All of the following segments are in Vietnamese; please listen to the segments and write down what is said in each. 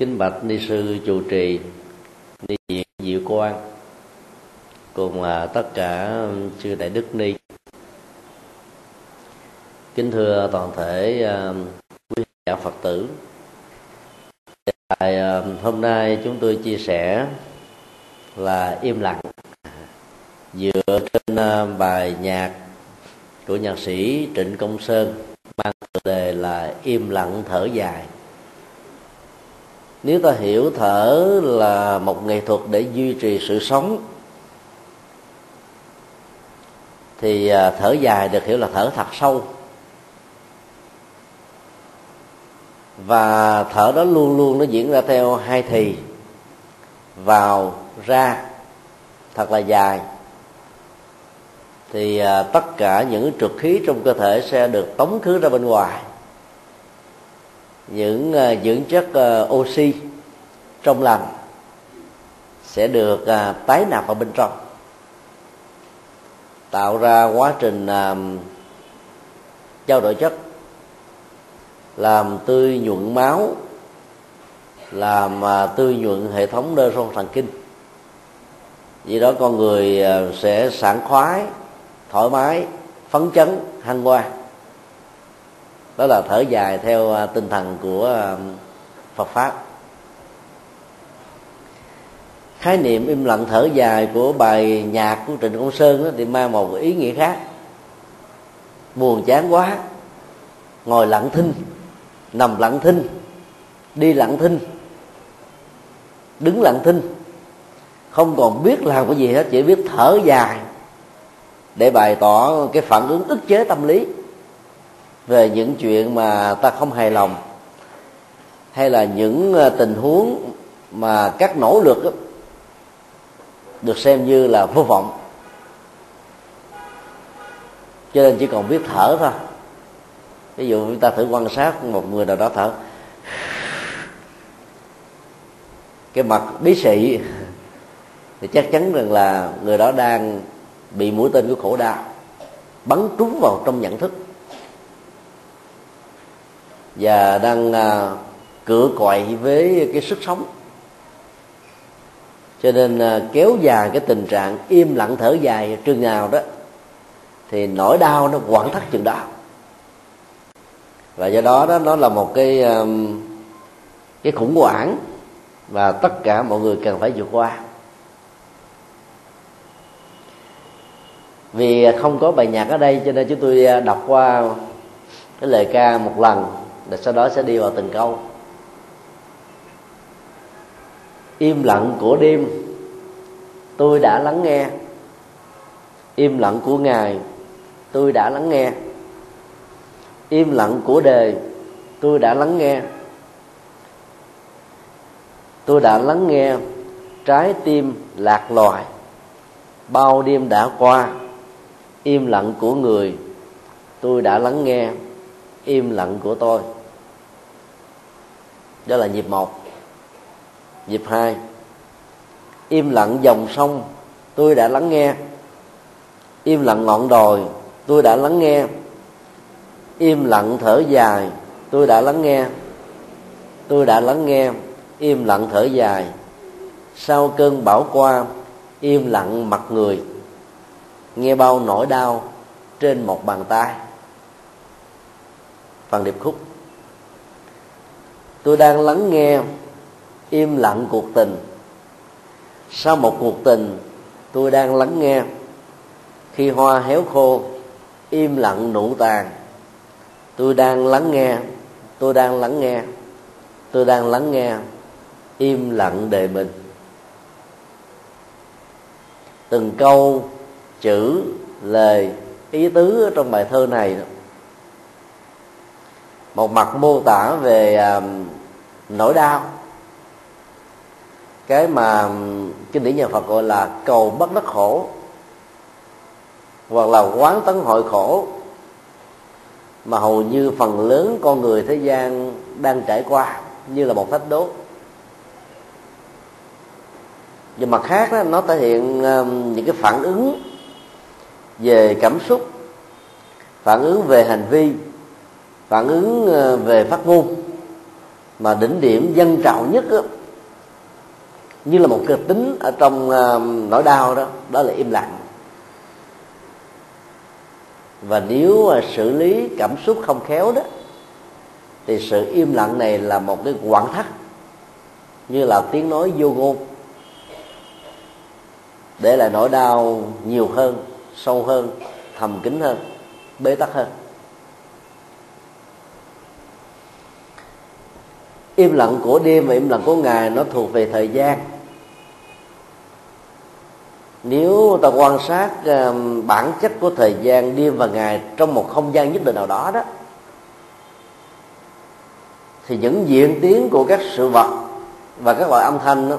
kính bạch ni sư chủ trì ni diện diệu quan cùng à, tất cả chư đại đức ni. Kính thưa toàn thể à, quý giả phật tử. Tại, à, hôm nay chúng tôi chia sẻ là im lặng dựa trên à, bài nhạc của nhạc sĩ trịnh công sơn mang tựa đề là im lặng thở dài nếu ta hiểu thở là một nghệ thuật để duy trì sự sống, thì à, thở dài được hiểu là thở thật sâu. Và thở đó luôn luôn nó diễn ra theo hai thì, vào, ra, thật là dài. Thì à, tất cả những trượt khí trong cơ thể sẽ được tống khứ ra bên ngoài những ờ, dưỡng chất ờ, oxy trong lành sẽ được ờ, tái nạp vào bên trong tạo ra quá trình trao đổi chất làm tươi nhuận máu làm à, tươi nhuận hệ thống nơ son thần kinh. Vì đó con người sẽ sảng khoái thoải mái phấn chấn hăng hoa đó là thở dài theo à, tinh thần của à, phật pháp. Khái niệm im lặng thở dài của bài nhạc của trịnh công sơn đó, thì mang một ý nghĩa khác. Buồn chán quá ngồi lặng thinh nằm lặng thinh đi lặng thinh đứng lặng thinh. Không còn biết làm cái gì hết chỉ biết thở dài để bày tỏ cái phản ứng ức chế tâm lý về những chuyện mà ta không hài lòng hay là những ờ, tình huống mà các nỗ lực đó, được xem như là vô vọng. Cho nên chỉ còn biết thở thôi. Ví dụ chúng ta thử quan sát một người nào đó thở. Cái mặt bí sĩ thì chắc chắn rằng là người đó đang bị mũi tên của khổ đau bắn trúng vào trong nhận thức và đang à, cửa quậy với cái sức sống. Cho nên à, kéo dài cái tình trạng im lặng thở dài chừng nào đó thì nỗi đau nó quặn thắt chừng đó. Và do đó đó nó là một cái cái khủng hoảng và tất cả mọi người cần phải vượt qua. Vì không có bài nhạc ở đây cho nên chúng tôi à, đọc qua cái lời ca một lần rồi sau đó sẽ đi vào từng câu. Im lặng của đêm, tôi đã lắng nghe. Im lặng của ngài tôi đã lắng nghe. Im lặng của đời, tôi đã lắng nghe. Tôi đã lắng nghe trái tim lạc loài. Bao đêm đã qua, im lặng của người, tôi đã lắng nghe. Im lặng của tôi đó là nhịp một. Nhịp hai. Im lặng dòng sông, tôi đã lắng nghe. Im lặng ngọn đồi, tôi đã lắng nghe. Im lặng thở dài, tôi đã lắng nghe. Tôi đã lắng nghe, im lặng thở dài. Sau cơn bão qua, im lặng mặt người. Nghe bao nỗi đau trên một bàn tay. Phần điệp khúc tôi đang lắng nghe im lặng cuộc tình. Sau một cuộc tình, tôi đang lắng nghe. Khi hoa héo khô, im lặng nụ tàn. Tôi đang lắng nghe, tôi đang lắng nghe, tôi đang lắng nghe, im lặng đề mình. Từng câu, chữ, lời, ý tứ trong bài thơ này một mặt mô tả về à, nỗi đau. Cái mà kinh điển nhà Phật gọi là cầu bất đắc khổ hoặc là quán tấn hội khổ mà hầu như phần lớn con người thế gian đang trải qua như là một thách đố. Về mặt khác đó, nó thể hiện những cái phản ứng về cảm xúc phản ứng về hành vi phản ứng ờ, về phát ngôn mà đỉnh điểm dân trào nhất đó, như là một kịch tính ở trong uh, nỗi đau đó đó là im lặng. Và nếu uh, xử lý cảm xúc không khéo đó thì sự im lặng này là một cái quặn thắt như là tiếng nói vô ngôn để lại nỗi đau nhiều hơn sâu hơn thầm kín hơn bế tắc hơn. Im lặng của đêm và im lặng của ngày nó thuộc về thời gian. Nếu ta quan sát bản chất của thời gian đêm và ngày trong một không gian nhất định nào đó đó thì những diễn tiến của các sự vật và các loại âm thanh đó,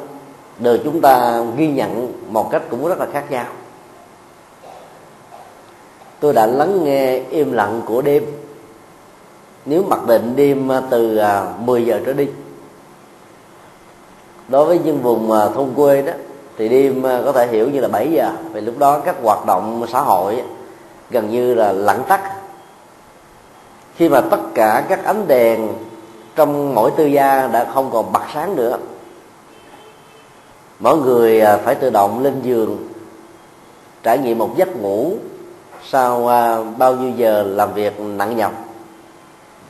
đều chúng ta ghi nhận một cách cũng rất là khác nhau. Tôi đã lắng nghe im lặng của đêm nếu mặc định đêm à, từ à, 10 giờ trở đi. Đối với những vùng à, thôn quê đó, thì đêm có thể hiểu như là 7 giờ. Vì lúc đó các hoạt động xã hội gần như là lặng tắt. Khi mà tất cả các ánh đèn trong mỗi tư gia đã không còn bật sáng nữa, mỗi người phải tự động lên giường, trải nghiệm một giấc ngủ sau bao nhiêu giờ làm việc nặng nhọc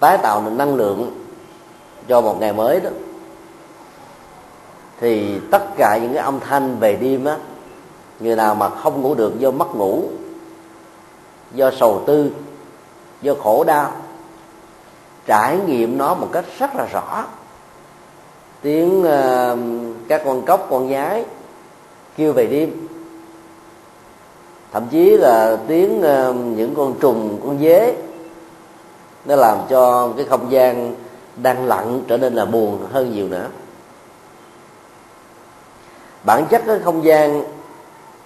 tái tạo được năng lượng cho một ngày mới đó thì tất cả những cái âm thanh về đêm á người nào mà không ngủ được do mất ngủ do sầu tư do khổ đau trải nghiệm nó một cách rất là rõ. Tiếng uh, các con cốc con nhái kêu về đêm. Thậm chí là tiếng uh, những con trùng con dế nó làm cho cái không gian đang lặng trở nên là buồn hơn nhiều nữa. Bản chất cái không gian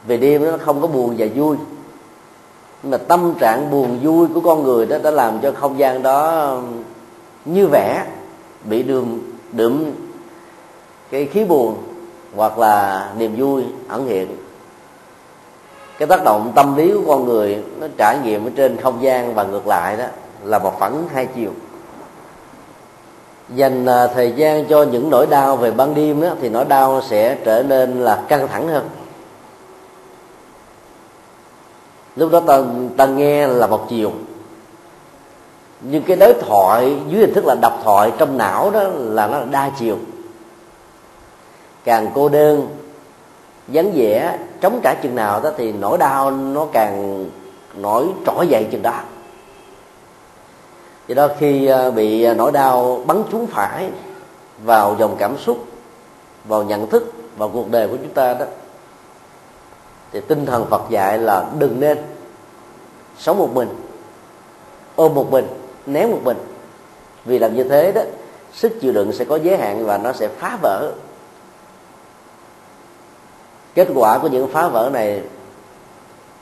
về đêm nó không có buồn và vui. Nhưng mà tâm trạng buồn vui của con người đó đã làm cho không gian đó um, như vẻ bị đường đượm cái khí buồn hoặc là niềm vui ẩn hiện. Cái tác động tâm lý của con người nó trải nghiệm ở trên không gian và ngược lại đó là một phẳng hai chiều. Dành à, thời gian cho những nỗi đau về ban đêm đó, thì nỗi đau sẽ trở nên là căng thẳng hơn. Lúc đó ta, ta nghe là một chiều. Nhưng cái đối thoại dưới hình thức là đọc thoại trong não đó là nó là đa chiều. Càng cô đơn vắng vẻ chống trả chừng nào đó thì nỗi đau nó càng nổi trỗi dậy chừng đó do đó, khi à, bị à, nỗi đau bắn trúng phải vào dòng cảm xúc, vào nhận thức, vào cuộc đời của chúng ta đó, thì tinh thần Phật dạy là đừng nên sống một mình, ôm một mình, ném một mình. Vì làm như thế đó, sức chịu đựng sẽ có giới hạn và nó sẽ phá vỡ. Kết quả của những phá vỡ này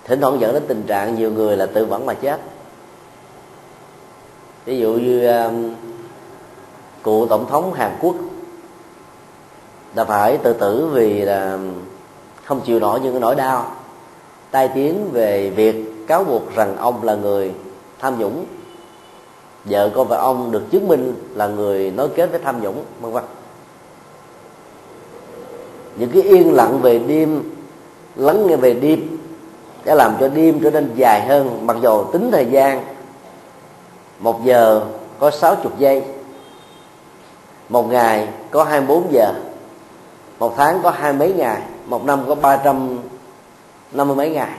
thỉnh thoảng dẫn đến tình trạng nhiều người là tự vẫn mà chết ví dụ như um, cựu tổng thống hàn quốc đã phải tự tử vì là không chịu nổi những cái nỗi đau tai tiếng về việc cáo buộc rằng ông là người tham nhũng. Vợ con và ông được chứng minh là người nối kết với tham nhũng vân vân. Những cái yên lặng về đêm lắng nghe về đêm đã làm cho đêm trở nên dài hơn mặc dù tính thời gian một giờ có sáu chục giây. Một ngày có hai bốn giờ. Một tháng có hai mấy ngày. Một năm có ba trăm năm mươi mấy ngày.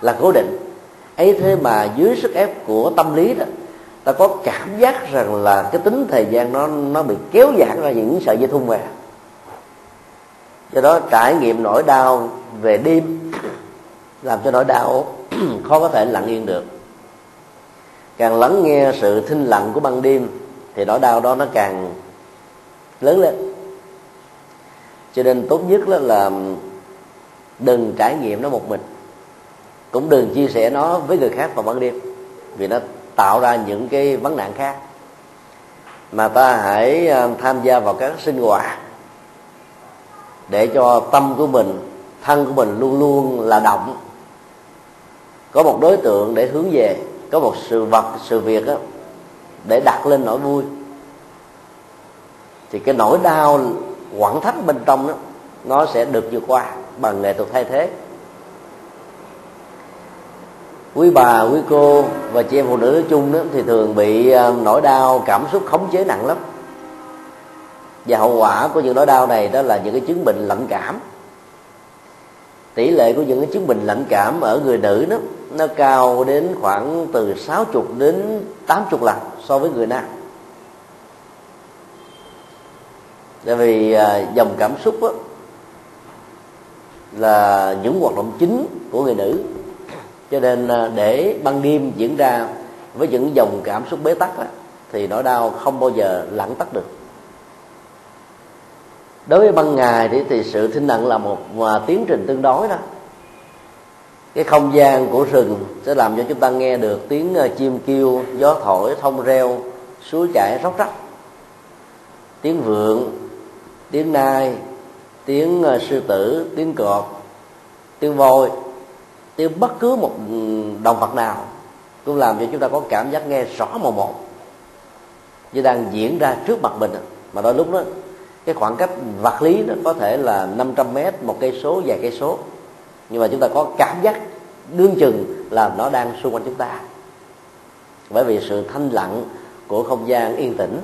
Là cố định. Ấy thế mà dưới sức ép của tâm lý đó, ta có cảm giác rằng là cái tính thời gian nó nó bị kéo giãn ra những sợi dây thun về do đó trải nghiệm nỗi đau về đêm làm cho nỗi đau khó có thể lặng yên được càng lắng nghe sự thinh lặng của ban đêm thì nỗi đau đó nó càng lớn lên. Cho nên tốt nhất là, là đừng trải nghiệm nó một mình. Cũng đừng chia sẻ nó với người khác vào ban đêm vì nó tạo ra những cái vấn nạn khác. Mà ta hãy à, tham gia vào các sinh hoạt để cho tâm của mình thân của mình luôn luôn là động. Có một đối tượng để hướng về có một sự vật sự việc đó, để đặt lên nỗi vui. Thì cái nỗi đau quặn thắt bên trong đó nó sẽ được vượt qua bằng nghệ thuật thay thế. Quý bà quý cô và chị em phụ nữ nói chung đó thì thường bị ờ, nỗi đau cảm xúc khống chế nặng lắm. Và hậu quả của những nỗi đau này đó là những cái chứng bệnh lạnh cảm. Tỷ lệ của những cái chứng bệnh lạnh cảm ở người nữ đó nó cao đến khoảng từ 60 đến 80 lần so với người nam. Tại vì à, dòng cảm xúc đó, là những hoạt động chính của người nữ. Cho nên à, để ban đêm diễn ra với những dòng cảm xúc bế tắc đó, thì nỗi đau không bao giờ lặng tắt được. Đối với ban ngày thì, thì sự thinh nặng là một à, tiến trình tương đối đó cái không gian của rừng sẽ làm cho chúng ta nghe được tiếng ờ, chim kêu, gió thổi, thông reo, suối chảy róc rách. Tiếng vượn tiếng nai, tiếng ờ, sư tử, tiếng cọp, tiếng voi, tiếng bất cứ một ừ, động vật nào cũng làm cho chúng ta có cảm giác nghe rõ màu một. Như đang diễn ra trước mặt mình mà đôi lúc đó, cái khoảng cách vật lý nó có thể là 500 mét, một cây số, vài cây số nhưng mà chúng ta có cảm giác đương chừng là nó đang xung quanh chúng ta. Bởi vì sự thanh lặng của không gian yên tĩnh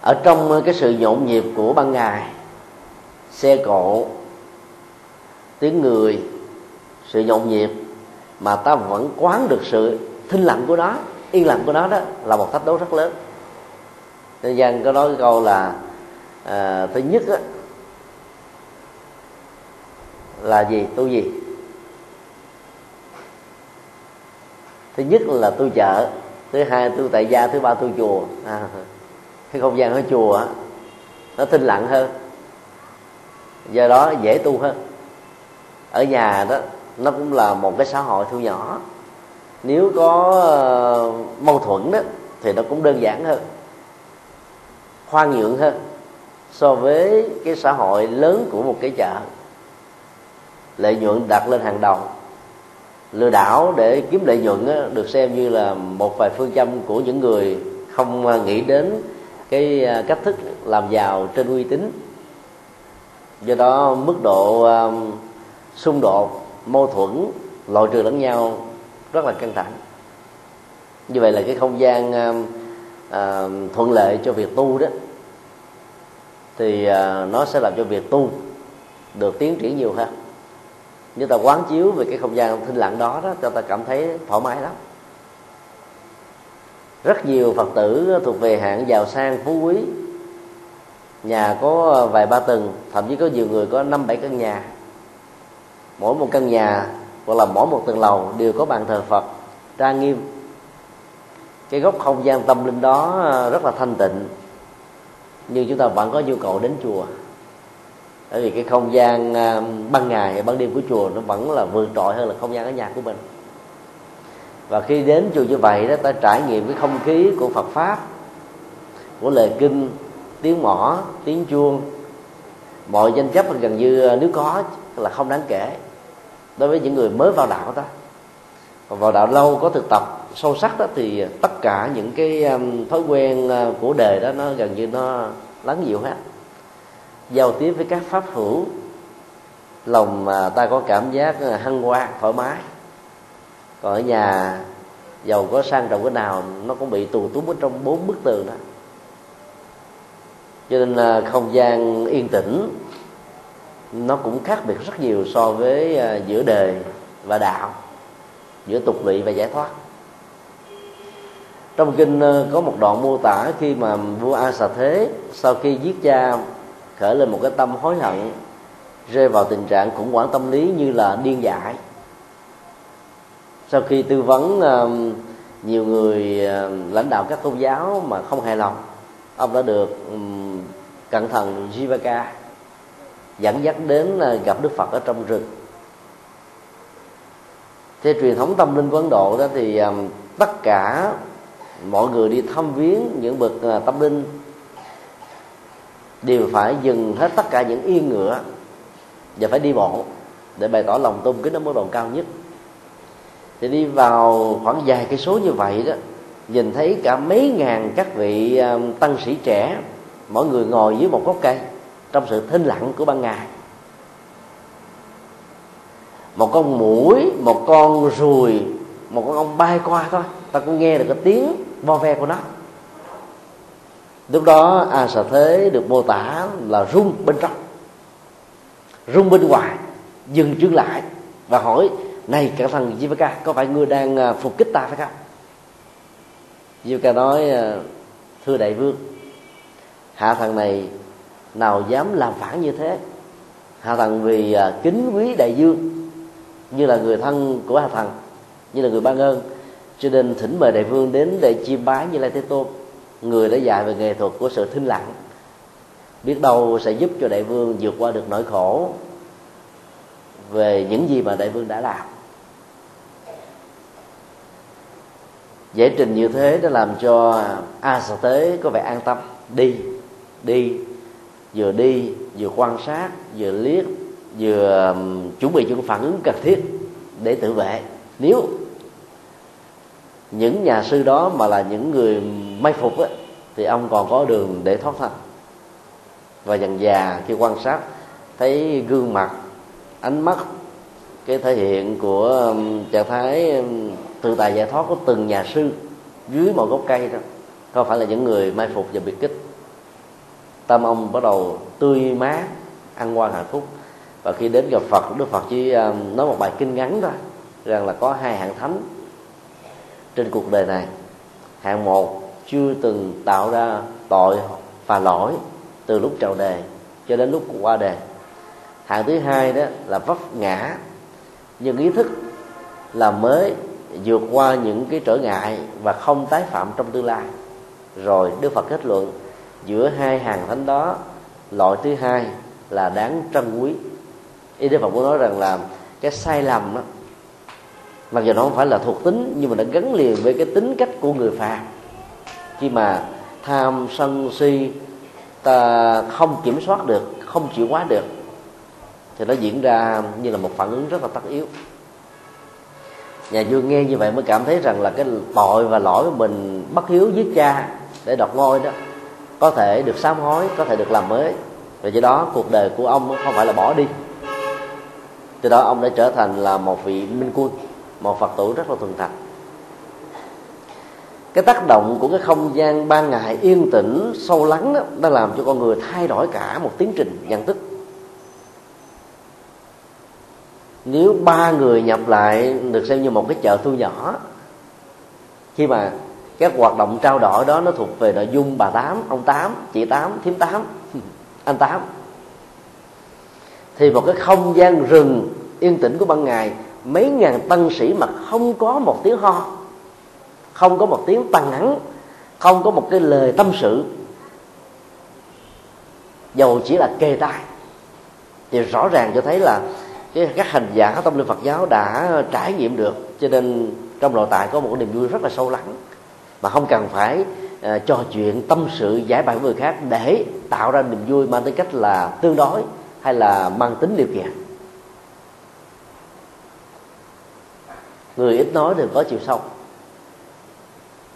ở trong cái sự nhộn nhịp của ban ngày xe cộ tiếng người sự nhộn nhịp mà ta vẫn quán được sự thinh lặng của nó yên lặng của nó đó là một thách đố rất lớn. Nên gian có nói câu là à, thứ nhất á, là gì? Tu gì? Thứ nhất là tu chợ thứ hai tu tại gia thứ ba tu chùa. À, cái không gian ở chùa nó tinh lặng hơn. Do đó dễ tu hơn. Ở nhà đó nó cũng là một cái xã hội thu nhỏ. Nếu có uh, mâu thuẫn đó thì nó cũng đơn giản hơn. Khoan nhượng hơn so với cái xã hội lớn của một cái chợ lợi nhuận đặt lên hàng đầu. Lừa đảo để kiếm lợi nhuận á, được xem như là một vài phương châm của những người không à, nghĩ đến cái à, cách thức làm giàu trên uy tín. Do đó mức độ um, xung đột mâu thuẫn loại trừ lẫn nhau rất là căng thẳng. Như vậy là cái không gian um, uh, thuận lợi cho việc tu đó thì uh, nó sẽ làm cho việc tu được tiến triển nhiều hơn như ta quán chiếu về cái không gian thinh lặng đó đó, cho ta cảm thấy thoải mái lắm. Rất nhiều phật tử thuộc về hạng giàu sang, phú quý. Nhà có vài ba tầng, thậm chí có nhiều người có năm bảy căn nhà. Mỗi một căn nhà, hoặc là mỗi một tầng lầu đều có bàn thờ phật, trang nghiêm. Cái góc không gian tâm linh đó rất là thanh tịnh. Nhưng chúng ta vẫn có nhu cầu đến chùa bởi vì cái không gian à, ban ngày ban đêm của chùa nó vẫn là vượt trội hơn là không gian ở nhà của mình. Và khi đến chùa như vậy đó, ta trải nghiệm cái không khí của Phật pháp, của lời kinh, tiếng mỏ, tiếng chuông. Mọi danh chấp gần như à, nếu có là không đáng kể đối với những người mới vào đạo đó còn vào đạo lâu có thực tập sâu sắc đó, thì tất cả những cái à, thói quen của đời đó, nó gần như nó lắng dịu hết giao tiếp với các pháp hữu, lòng mà ta có cảm giác hân hoan thoải mái. Còn ở nhà, giàu có sang trọng cái nào, nó cũng bị tù túng ở trong bốn bức tường đó. Cho nên là không gian yên tĩnh, nó cũng khác biệt rất nhiều so với à, giữa đời và đạo, giữa tục lụy và giải thoát. Trong kinh ờ, có một đoạn mô tả khi mà vua a xà thế sau khi giết cha khởi lên một cái tâm hối hận, rơi vào tình trạng khủng hoảng tâm lý như là điên dại. Sau khi tư vấn um, nhiều người um, lãnh đạo các tôn giáo mà không hài lòng, ông đã được um, cẩn thận Jivaka dẫn dắt đến uh, gặp Đức Phật ở trong rừng. Theo truyền thống tâm linh của Ấn Độ đó thì tất cả mọi người đi thăm viếng những bậc uh, tâm linh đều phải dừng hết tất cả những yên ngựa và phải đi bộ để bày tỏ lòng tôn kính ở mức độ cao nhất. Thì đi vào khoảng vài cây số như vậy đó, nhìn thấy cả mấy ngàn các vị à, tăng sĩ trẻ, mỗi người ngồi dưới một gốc cây trong sự thinh lặng của ban ngày. Một con mũi, một con ruồi, một con ong bay qua thôi, ta cũng nghe được cái tiếng vo ve của nó lúc đó a xà thế được mô tả là rung bên trong, rung bên ngoài, dừng chứng lại và hỏi, này cả thằng Jivaka có phải ngươi đang à, phục kích ta phải không? Jivaka nói à, thưa đại vương, hạ thằng này nào dám làm phản như thế? Hạ thằng vì à, kính quý đại dương như là người thân của hạ thằng, như là người ban ơn, cho nên thỉnh mời đại vương đến để chiêm bái như lai thế tôn người đã dạy về nghệ thuật của sự thinh lặng, biết đâu sẽ giúp cho đại vương vượt qua được nỗi khổ về những gì mà đại vương đã làm. Giải trình như thế đã làm cho a sở tế có vẻ an tâm. Đi đi, vừa đi, vừa quan sát, vừa liếc, vừa chuẩn bị những phản ứng cần thiết để tự vệ. Nếu những nhà sư đó mà là những người may phục ấy, thì ông còn có đường để thoát thân. Và dần già khi quan sát thấy gương mặt ánh mắt cái thể hiện của um, trạng thái um, tự tài giải thoát của từng nhà sư dưới một gốc cây đó không phải là những người mai phục và biệt kích. Tâm ông bắt đầu tươi mát ăn quan hạnh phúc. Và khi đến gặp phật đức phật chỉ um, nói một bài kinh ngắn thôi rằng là có hai hạng thánh trên cuộc đời này. Hạng một, chưa từng tạo ra tội và lỗi từ lúc chào đề cho đến lúc qua đề. Hạng thứ hai đó là vấp ngã. Nhưng ý thức là mới vượt qua những cái trở ngại và không tái phạm trong tương lai. Rồi đức phật kết luận, giữa hai hàng thánh đó, loại thứ hai là đáng trân quý. Ý đức phật muốn nói rằng là cái sai lầm đó mặc dù nó không phải là thuộc tính, nhưng mà nó gắn liền với cái tính cách của người phàm. Khi mà tham sân si, ta không kiểm soát được, không chịu hóa được, thì nó diễn ra như là một phản ứng rất là tất yếu. Nhà vua nghe như vậy mới cảm thấy rằng là cái tội và lỗi của mình bất hiếu giết cha để đọc ngôi đó, có thể được sám hối, có thể được làm mới. Và do đó cuộc đời của ông không phải là bỏ đi. Từ đó ông đã trở thành là một vị minh quân một phật tử rất là thuần thành cái tác động của cái không gian ban ngày yên tĩnh, sâu lắng đó đã làm cho con người thay đổi cả một tiến trình, nhận thức. Nếu ba người nhập lại được xem như một cái chợ thu nhỏ, khi mà các hoạt động trao đổi đó nó thuộc về nội dung bà tám, ông tám, chị tám, thím tám, anh tám, thì một cái không gian rừng yên tĩnh của ban ngày mấy ngàn tăng sĩ mà không có một tiếng ho không có một tiếng tăng ngắn không có một cái lời tâm sự dầu chỉ là kề tai. Thì rõ ràng cho thấy là cái các hành giả tâm linh Phật giáo đã trải nghiệm được. Cho nên trong nội tại có một niềm vui rất là sâu lắng. Mà không cần phải uh, trò chuyện tâm sự giải bày với người khác để tạo ra niềm vui mang tính cách là tương đối hay là mang tính điều kiện. Người ít nói thì có chiều sâu.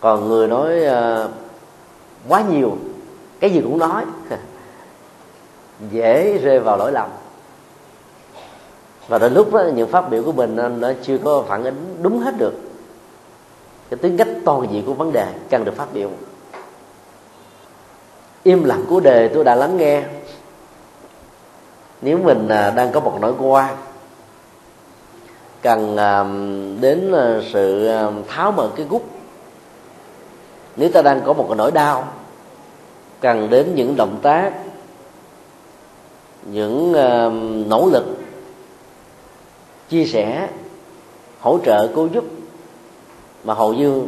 Còn người nói uh, quá nhiều cái gì cũng nói dễ rơi vào lỗi lầm. Và đến lúc đó những phát biểu của mình nó chưa có phản ánh đúng hết được. Cái tính cách toàn diện của vấn đề cần được phát biểu. Im lặng của đề tôi đã lắng nghe. Nếu mình ờ, đang có một nỗi quan cần um, đến uh, sự um, tháo mở cái gút. Nếu ta đang có một cái nỗi đau, cần đến những động tác, những um, nỗ lực, chia sẻ, hỗ trợ, cứu giúp mà hầu như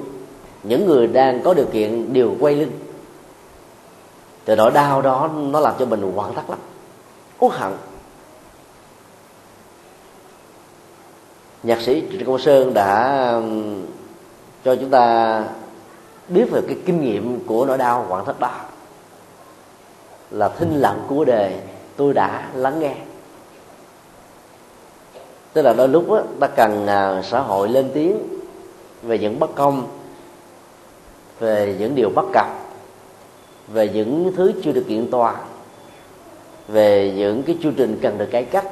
những người đang có điều kiện đều quay lưng. Từ nỗi đau đó nó làm cho mình hoảng thắt lắm, uất hận. Nhạc sĩ trịnh công sơn đã um, cho chúng ta biết về cái kinh nghiệm của nỗi đau hoảng thất đó. Là thinh lặng của đề tôi đã lắng nghe. Tức là đôi lúc đó, ta cần à, xã hội lên tiếng về những bất công về những điều bất cập về những thứ chưa được kiện toàn về những cái chương trình cần được cải cách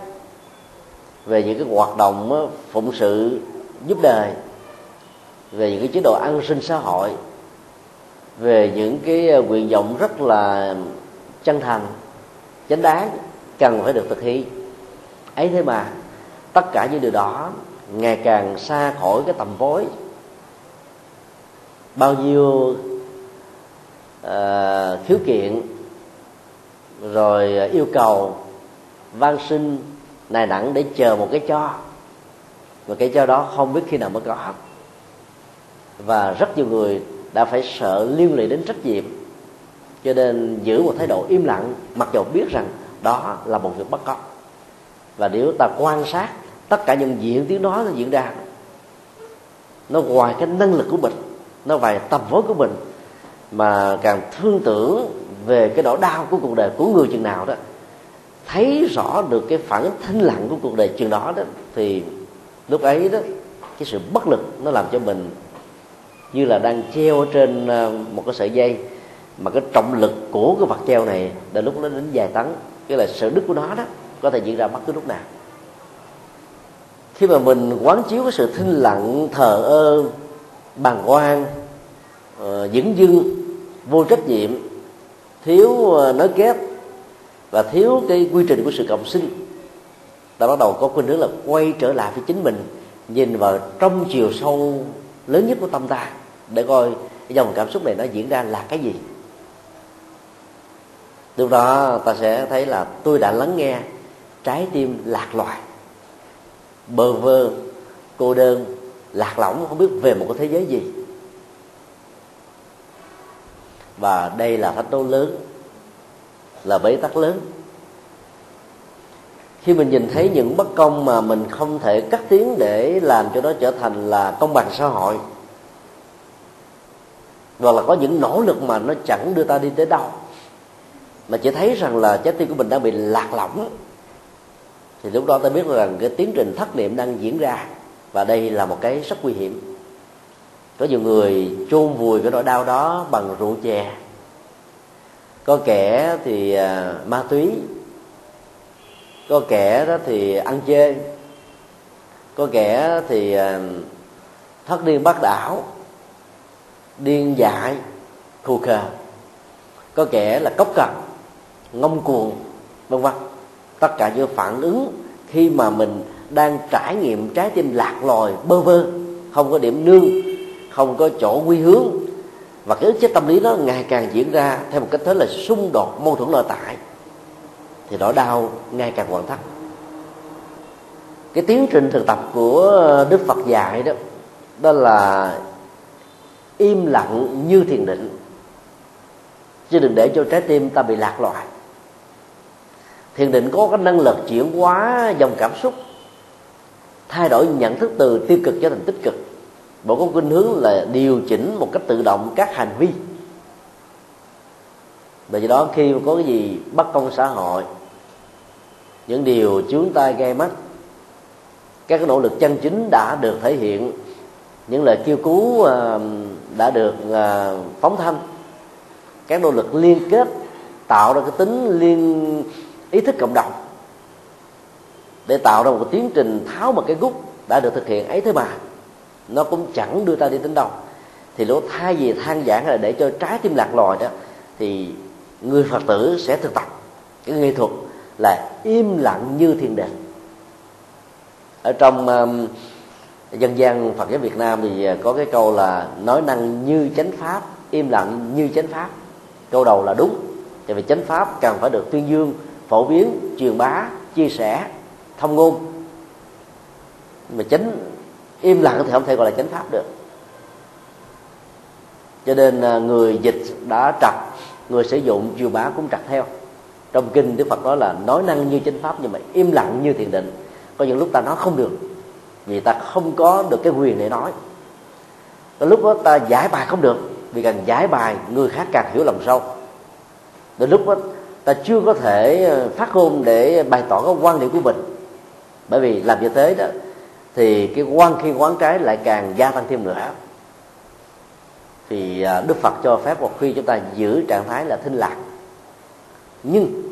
về những cái hoạt động phụng sự giúp đời về những cái chế độ an sinh xã hội về những cái à, nguyện vọng rất là chân thành chánh đáng cần phải được thực hiện. Ấy thế mà tất cả những điều đó ngày càng xa khỏi cái tầm vối bao nhiêu uh, khiếu kiện rồi à, yêu cầu van sinh nài nặng để chờ một cái cho. Và cái cho đó không biết khi nào mới có. Và rất nhiều người đã phải sợ liên lụy đến trách nhiệm. Cho nên giữ một thái độ im lặng, mặc dù biết rằng đó là một việc bất công. Và nếu ta quan sát, tất cả những diễn tiếng nói nó diễn ra. Nó ngoài cái năng lực của mình, nó ngoài tầm vốn của mình, mà càng thương tưởng về cái nỗi đau của cuộc đời của người chừng nào đó thấy rõ được cái phản ứng thinh lặng của cuộc đời chừng đó đó thì lúc ấy đó cái sự bất lực nó làm cho mình như là đang treo trên ờ, một cái sợi dây. Mà cái trọng lực của cái vật treo này đến lúc nó đến vài tấn cái là sự đứt của nó đó có thể diễn ra bất cứ lúc nào. Khi mà mình quán chiếu cái sự thinh lặng thờ ơ bàng quan uh, ờ, dững dưng vô trách nhiệm thiếu ờ, uh, nói kép và thiếu cái quy trình của sự cộng sinh. Ta bắt đầu có khuynh hướng là quay trở lại với chính mình, nhìn vào trong chiều sâu lớn nhất của tâm ta, để coi cái dòng cảm xúc này nó diễn ra là cái gì. Lúc đó ta sẽ thấy là tôi đã lắng nghe trái tim lạc loài, bơ vơ, cô đơn, lạc lõng, không biết về một cái thế giới gì. Và đây là thách đố lớn là bế tắc lớn. Khi mình nhìn thấy những bất công mà mình không thể cắt tiếng để làm cho nó trở thành là công bằng xã hội, hoặc là có những nỗ lực mà nó chẳng đưa ta đi tới đâu, mà chỉ thấy rằng là trái tim của mình đang bị lạc lõng, thì lúc đó ta biết rằng cái tiến trình thất niệm đang diễn ra, và đây là một cái rất nguy hiểm. Có nhiều người chôn vùi cái nỗi đau đó bằng rượu chè có kẻ thì à, ma túy. Có kẻ đó thì ăn chê có kẻ thì à, thất điên bắt đảo, điên dại, khù khờ. Có kẻ là cốc cằn, ngông cuồng, vân vân. Tất cả những phản ứng khi mà mình đang trải nghiệm trái tim lạc lòi bơ vơ, không có điểm nương, không có chỗ quy hướng và cái ức chế tâm lý nó ngày càng diễn ra theo một cách thế là xung đột, mâu thuẫn nội tại thì nỗi đau ngày càng hoàn thắt. Cái tiến trình thực tập của đức phật dạy đó đó là im lặng như thiền định. Chứ đừng để cho trái tim ta bị lạc loài. Thiền định có cái năng lực chuyển hóa dòng cảm xúc, thay đổi nhận thức từ tiêu cực trở thành tích cực bộ có khuynh hướng là điều chỉnh một cách tự động các hành vi. Và do đó khi có cái gì bất công xã hội, những điều chướng tay gây mắt, các cái nỗ lực chân chính đã được thể hiện, những lời kêu cứu à, đã được à, phóng thanh, các nỗ lực liên kết tạo ra cái tính liên, ý thức cộng đồng để tạo ra một tiến trình tháo một cái gút đã được thực hiện ấy thế mà nó cũng chẳng đưa ta đi đến đâu. Thì lúc thay vì than giảng là để cho trái tim lạc lòi đó thì người phật tử sẽ thực tập. Cái nghệ thuật là im lặng như thiền định ở trong um, dân gian phật giáo việt nam thì à, có cái câu là nói năng như chánh pháp im lặng như chánh pháp. Câu đầu là đúng tại vì chánh pháp cần phải được tuyên dương phổ biến truyền bá chia sẻ thông ngôn. Mà chánh im lặng thì không thể gọi là chánh pháp được. Cho nên à, người dịch đã trật, người sử dụng chùa bá cũng trật theo. Trong kinh đức phật nói là nói năng như chánh pháp nhưng mà im lặng như thiền định. Có những lúc ta nói không được, vì ta không có được cái quyền để nói. Có lúc đó ta giải bài không được, vì càng giải bài, người khác càng hiểu lòng sâu. Đến lúc đó ta chưa có thể à, phát ngôn để bày tỏ cái quan điểm của mình. Bởi vì làm như thế đó thì cái quan khi quán trái lại càng gia tăng thêm nữa. Thì à, đức phật cho phép một khi chúng ta giữ trạng thái là thinh lặng, nhưng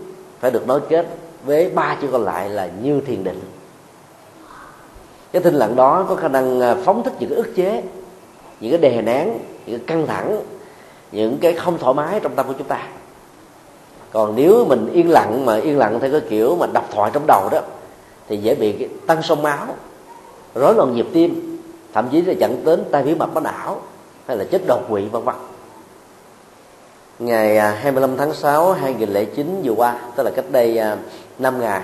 phải được nối kết với ba chữ còn lại là như thiền định. Cái thinh lặng đó có khả năng à, phóng thích những cái ức chế, những cái đè nén, những cái căng thẳng, những cái không thoải mái trong tâm của chúng ta. Còn nếu mình yên lặng mà yên lặng theo cái kiểu mà đọc thoại trong đầu đó, thì dễ bị tăng sông máu rối loạn nhịp tim thậm chí là dẫn đến tai biến mạch máu não hay là chết đột quỵ vân vân. Ngày à, 25 tháng 6 2009 vừa qua tức là cách đây à, 5 ngày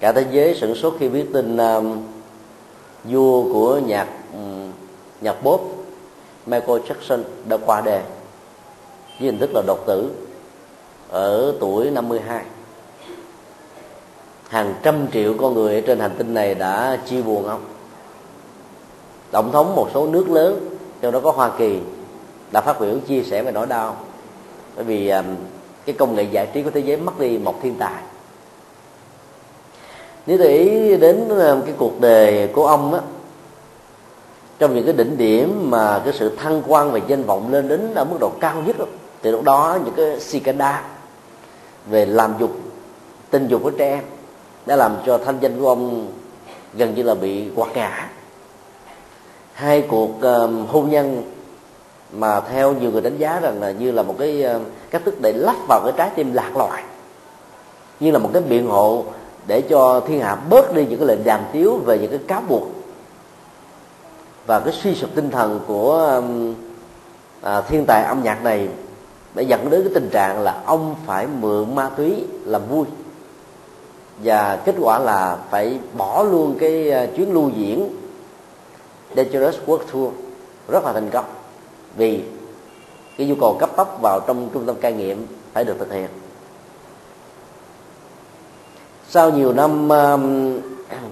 cả thế giới sửng sốt khi biết tin um, vua của nhạc um, nhạc pop Michael Jackson đã qua đời với hình thức là đột tử ở tuổi 52 hàng trăm triệu con người ở trên hành tinh này đã chia buồn không tổng thống một số nước lớn trong đó có hoa kỳ đã phát biểu chia sẻ về nỗi đau. Bởi vì um, cái công nghệ giải trí của thế giới mất đi một thiên tài. Nếu để ý đến um, cái cuộc đời của ông á trong những cái đỉnh điểm mà cái sự thăng quan và danh vọng lên đến ở mức độ cao nhất đó, thì lúc đó những cái cicada về làm dục tình dục của trẻ em đã làm cho thanh danh của ông gần như là bị quạt ngã. Hai cuộc uh, hôn nhân mà theo nhiều người đánh giá rằng là như là một cái uh, cách thức để lắp vào cái trái tim lạc loài. Như là một cái biện hộ để cho thiên hạ bớt đi những cái lệnh đàm tiếu về những cái cáo buộc và cái suy sụp tinh thần của um, à, thiên tài âm nhạc này đã dẫn đến cái tình trạng là ông phải mượn ma túy làm vui và kết quả là phải bỏ luôn cái ờ, chuyến lưu diễn Dangerous World Tour rất là thành công. Vì cái nhu cầu cấp tốc vào trong trung tâm cai nghiện phải được thực hiện. Sau nhiều năm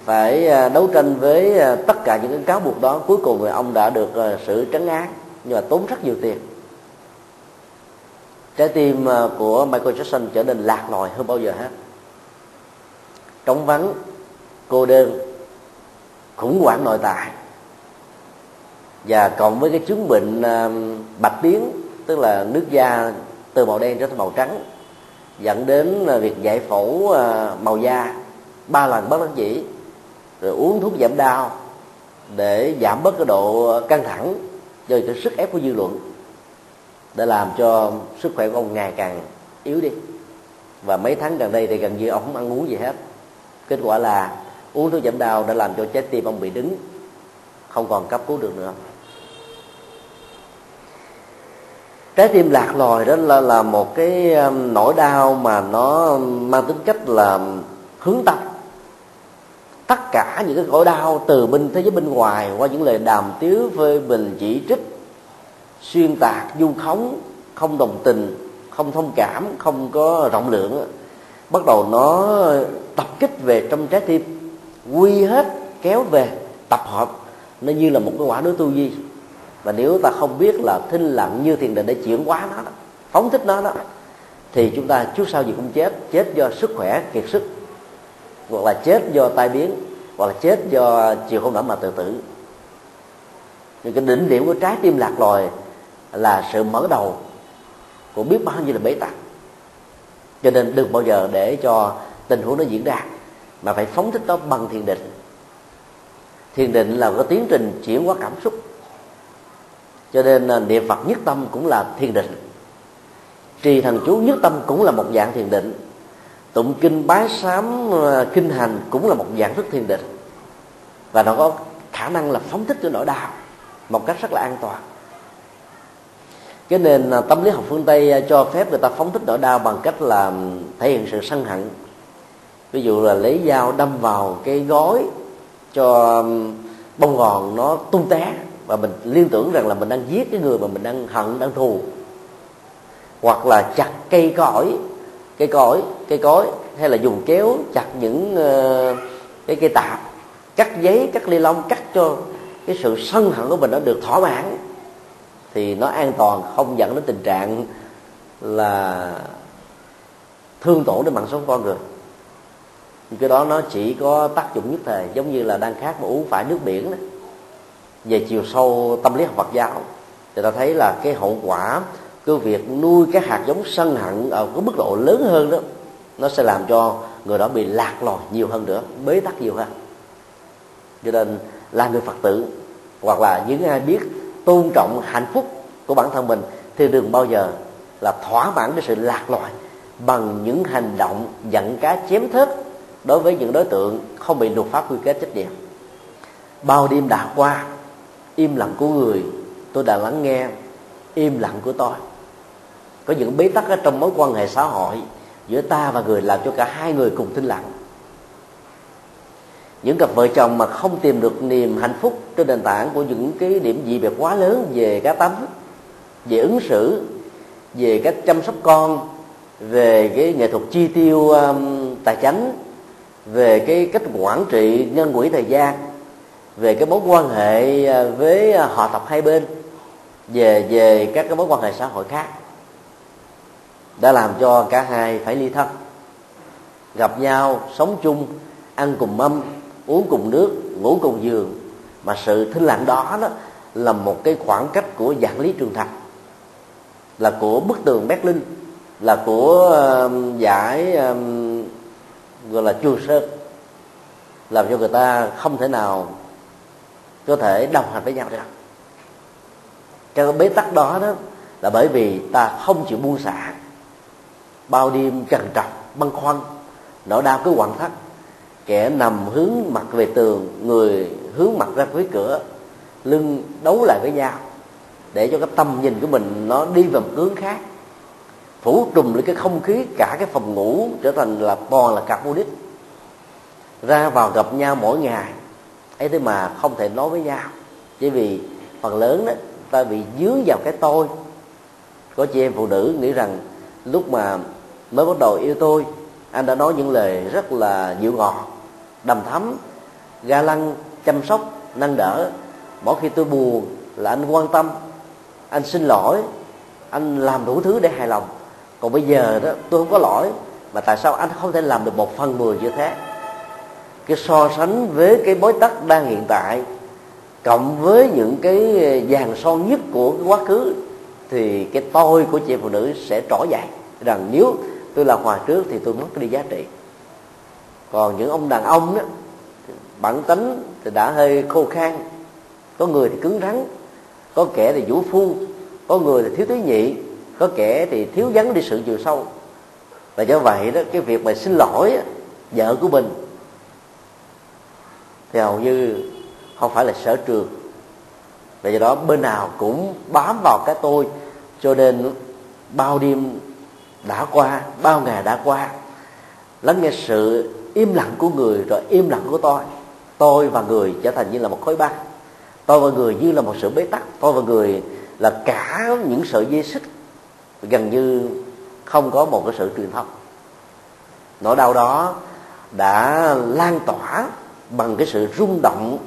phải ờ, đấu tranh với ờ, tất cả những cái cáo buộc đó, cuối cùng thì ông đã được sự trấn án, nhưng mà tốn rất nhiều tiền. Trái tim của Michael Jackson trở nên lạc lòi hơn bao giờ hết trống vắng, cô đơn, khủng hoảng nội tại. Và cộng với cái chứng bệnh à, bạch biến, tức là nước da từ màu đen trở thành màu trắng, dẫn đến à, việc giải phẫu à, màu da. Ba lần bất đắc dĩ rồi uống thuốc giảm đau để giảm bớt cái độ căng thẳng do cái sức ép của dư luận. Để làm cho sức khỏe của ông ngày càng yếu đi. Và mấy tháng gần đây thì gần như ông không ăn uống gì hết kết quả là uống thuốc giảm đau đã làm cho trái tim ông bị đứng, không còn cấp cứu được nữa. Trái tim lạc lòi đó là là một cái um, nỗi đau mà nó mang tính cách là hướng tâm. Tất cả những cái nỗi đau từ bên thế giới bên ngoài qua những lời đàm tiếu phê bình chỉ trích, xuyên tạc, du khống, không đồng tình, không thông cảm, không có rộng lượng bắt đầu nó tập kích về trong trái tim quy hết kéo về tập hợp. Nó như là một cái quả đối tu duy và nếu ta không biết là thinh lặng như thiền định để chuyển hóa nó đó, phóng thích nó đó thì chúng ta trước sau gì cũng chết. Chết do sức khỏe kiệt sức. Hoặc là chết do tai biến hoặc là chết do chịu không đảm mà tự tử. Nhưng cái đỉnh điểm của trái tim lạc loài là sự mở đầu của biết bao nhiêu là bế tắc cho nên đừng bao giờ để cho tình huống nó diễn ra, mà phải phóng thích nó bằng thiền định. Thiền định là có tiến trình chuyển hóa cảm xúc. Cho nên à, niệm phật nhất tâm cũng là thiền định. Trì thần chú nhất tâm cũng là một dạng thiền định. Tụng kinh bái sám à, kinh hành cũng là một dạng thức thiền định. Và nó có khả năng là phóng thích cho nỗi đau một cách rất là an toàn cái nền à, tâm lý học phương tây à, cho phép người ta phóng thích nỗi đau bằng cách là thể hiện sự sân hận. Ví dụ là lấy dao đâm vào cái gói cho bông gòn nó tung té và mình liên tưởng rằng là mình đang giết cái người mà mình đang hận đang thù. Hoặc là chặt cây cõi cây cõi cây cối hay là dùng kéo chặt những uh, cái cây tạp cắt giấy cắt ly lông cắt cho cái sự sân hận của mình nó được thỏa mãn thì nó an toàn, không dẫn đến tình trạng là thương tổn đến mạng sống con người. Cái đó nó chỉ có tác dụng nhất thời, giống như là đang khát mà uống phải nước biển đó. Về chiều sâu tâm lý học Phật giáo, thì ta thấy là cái hậu quả cái việc nuôi cái hạt giống sân hận ở cái mức độ lớn hơn đó, nó sẽ làm cho người đó bị lạc lòi nhiều hơn nữa, bế tắc nhiều hơn. Cho nên là người phật tử, hoặc là những ai biết tôn trọng hạnh phúc của bản thân mình, thì đừng bao giờ là thỏa mãn cái sự lạc loài bằng những hành động giận cá chém thớt đối với những đối tượng không bị luật pháp quy kết trách nhiệm. Bao đêm đã qua, im lặng của người tôi đã lắng nghe, im lặng của tôi. Có những bế tắc ở trong mối quan hệ xã hội giữa ta và người làm cho cả hai người cùng thinh lặng những cặp vợ chồng mà không tìm được niềm hạnh phúc trên nền tảng của những cái điểm dị biệt quá lớn về cá tánh về ứng xử về cách chăm sóc con về cái nghệ thuật chi tiêu um, tài chánh về cái cách quản trị ngân quỹ thời gian về cái mối quan hệ à, với họ tập hai bên về về các cái mối quan hệ xã hội khác đã làm cho cả hai phải ly thân gặp nhau sống chung ăn cùng mâm uống cùng nước ngủ cùng giường. Mà sự thinh lặng đó đó là một cái khoảng cách của dạng lý trường thành là của bức tường berlin là của uh, giải um, gọi là chu sơn làm cho người ta không thể nào có thể đồng hành với nhau được. Cái bế tắc đó đó là bởi vì ta không chịu buông xả bao đêm trần trọc băn khoăn nỗi đau cứ quặn thắt kẻ nằm hướng mặt về tường, người hướng mặt ra phía cửa, lưng đấu lại với nhau, để cho cái tâm nhìn của mình nó đi vào một hướng khác, phủ trùm lên cái không khí, cả cái phòng ngủ trở thành là toàn là carbonic ra vào gặp nhau mỗi ngày, ấy thế mà không thể nói với nhau, chỉ vì phần lớn đó, ta bị dướng vào cái tôi. Có chị em phụ nữ nghĩ rằng lúc mà mới bắt đầu yêu tôi, anh đã nói những lời rất là dịu ngọt đầm thắm, ga lăng, chăm sóc, nâng đỡ. Mỗi khi tôi buồn là anh quan tâm, anh xin lỗi, anh làm đủ thứ để hài lòng. Còn bây giờ đó, tôi không có lỗi, mà tại sao anh không thể làm được một phần mười như thế? Cái so sánh với cái bối tắc đang hiện tại, cộng với những cái ờ, vàng son nhất của cái quá khứ, thì cái tôi của chị phụ nữ sẽ trỗi dậy. Rằng nếu tôi là hòa trước thì tôi mất đi giá trị còn những ông đàn ông đó, bản tính thì đã hơi khô khan. Có người thì cứng rắn, có kẻ thì vũ phu, có người thì thiếu tế nhị, có kẻ thì thiếu vắng đi sự chiều sâu. Và do vậy đó, cái việc mà xin lỗi vợ của mình, thì hầu như không phải là sở trường. Và do đó bên nào cũng bám vào cái tôi, cho nên bao đêm đã qua, bao ngày đã qua, lắng nghe sự im lặng của người rồi im lặng của tôi. Tôi và người trở thành như là một khối băng. Tôi và người như là một sự bế tắc. Tôi và người là cả những sợi dây xích. Gần như không có một cái sự truyền thông. Nỗi đau đó đã lan tỏa bằng cái sự rung động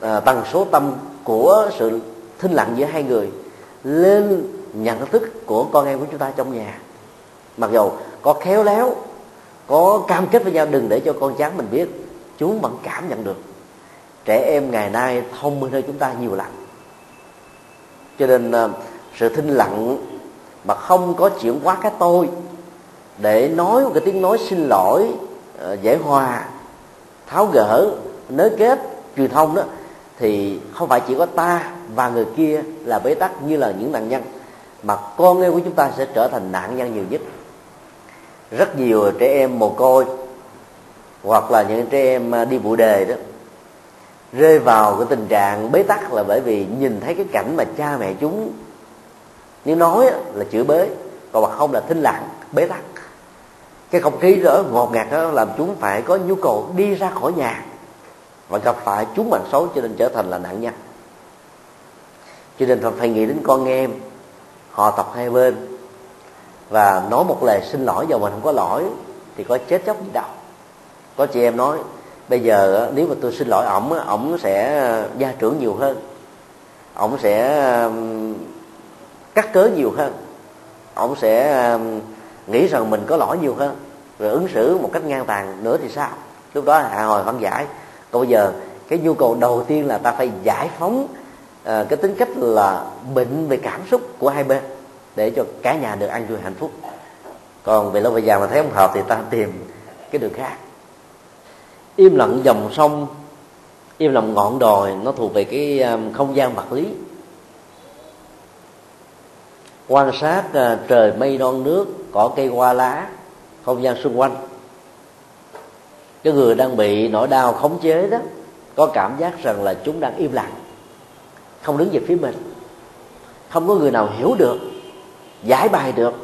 à, tần số tâm của sự thinh lặng giữa hai người lên nhận thức của con em của chúng ta trong nhà. Mặc dầu có khéo léo có cam kết với nhau, đừng để cho con cháu mình biết. Chúng vẫn cảm nhận được. Trẻ em ngày nay thông minh hơn chúng ta nhiều lắm cho nên à, sự thinh lặng mà không có chuyển hóa cái tôi, để nói một cái tiếng nói xin lỗi à, giải hòa, tháo gỡ, nới kết truyền thông đó, thì không phải chỉ có ta và người kia là bế tắc như là những nạn nhân, mà con em của chúng ta sẽ trở thành nạn nhân nhiều nhất rất nhiều trẻ em mồ côi, hoặc là những trẻ em à, đi vụ đề đó, rơi vào cái tình trạng bế tắc là bởi vì nhìn thấy cái cảnh mà cha mẹ chúng nếu nói là chửi bế còn mà không là thinh lặng, bế tắc. Cái không khí đó, ngột ngạt đó làm chúng phải có nhu cầu đi ra khỏi nhà và gặp phải chúng bằng xấu, cho nên trở thành là nạn nhân. Cho nên phải nghĩ đến con em, họ tập hai bên và nói một lời xin lỗi dầu mình không có lỗi thì có chết chóc gì đâu có chị em nói bây giờ nếu mà tôi xin lỗi ổng ổng sẽ ờ, gia trưởng nhiều hơn. Ổng sẽ cắt cớ nhiều hơn. Ổng sẽ nghĩ rằng mình có lỗi nhiều hơn. Rồi ứng xử một cách ngang tàn nữa thì sao? Lúc đó hạ hồi văn giải còn bây giờ cái nhu cầu đầu tiên là ta phải giải phóng uh, cái tính cách là bệnh về cảm xúc của hai bên để cho cả nhà được ăn vui hạnh phúc. Còn về lâu về dài mà thấy không hợp thì ta tìm cái đường khác. Im lặng dòng sông, im lặng ngọn đồi, nó thuộc về cái à, không gian vật lý. Quan sát à, trời mây non nước, cỏ cây hoa lá, không gian xung quanh. Cái người đang bị nỗi đau khống chế đó, có cảm giác rằng là chúng đang im lặng, không đứng về phía mình. Không có người nào hiểu được giải bài được,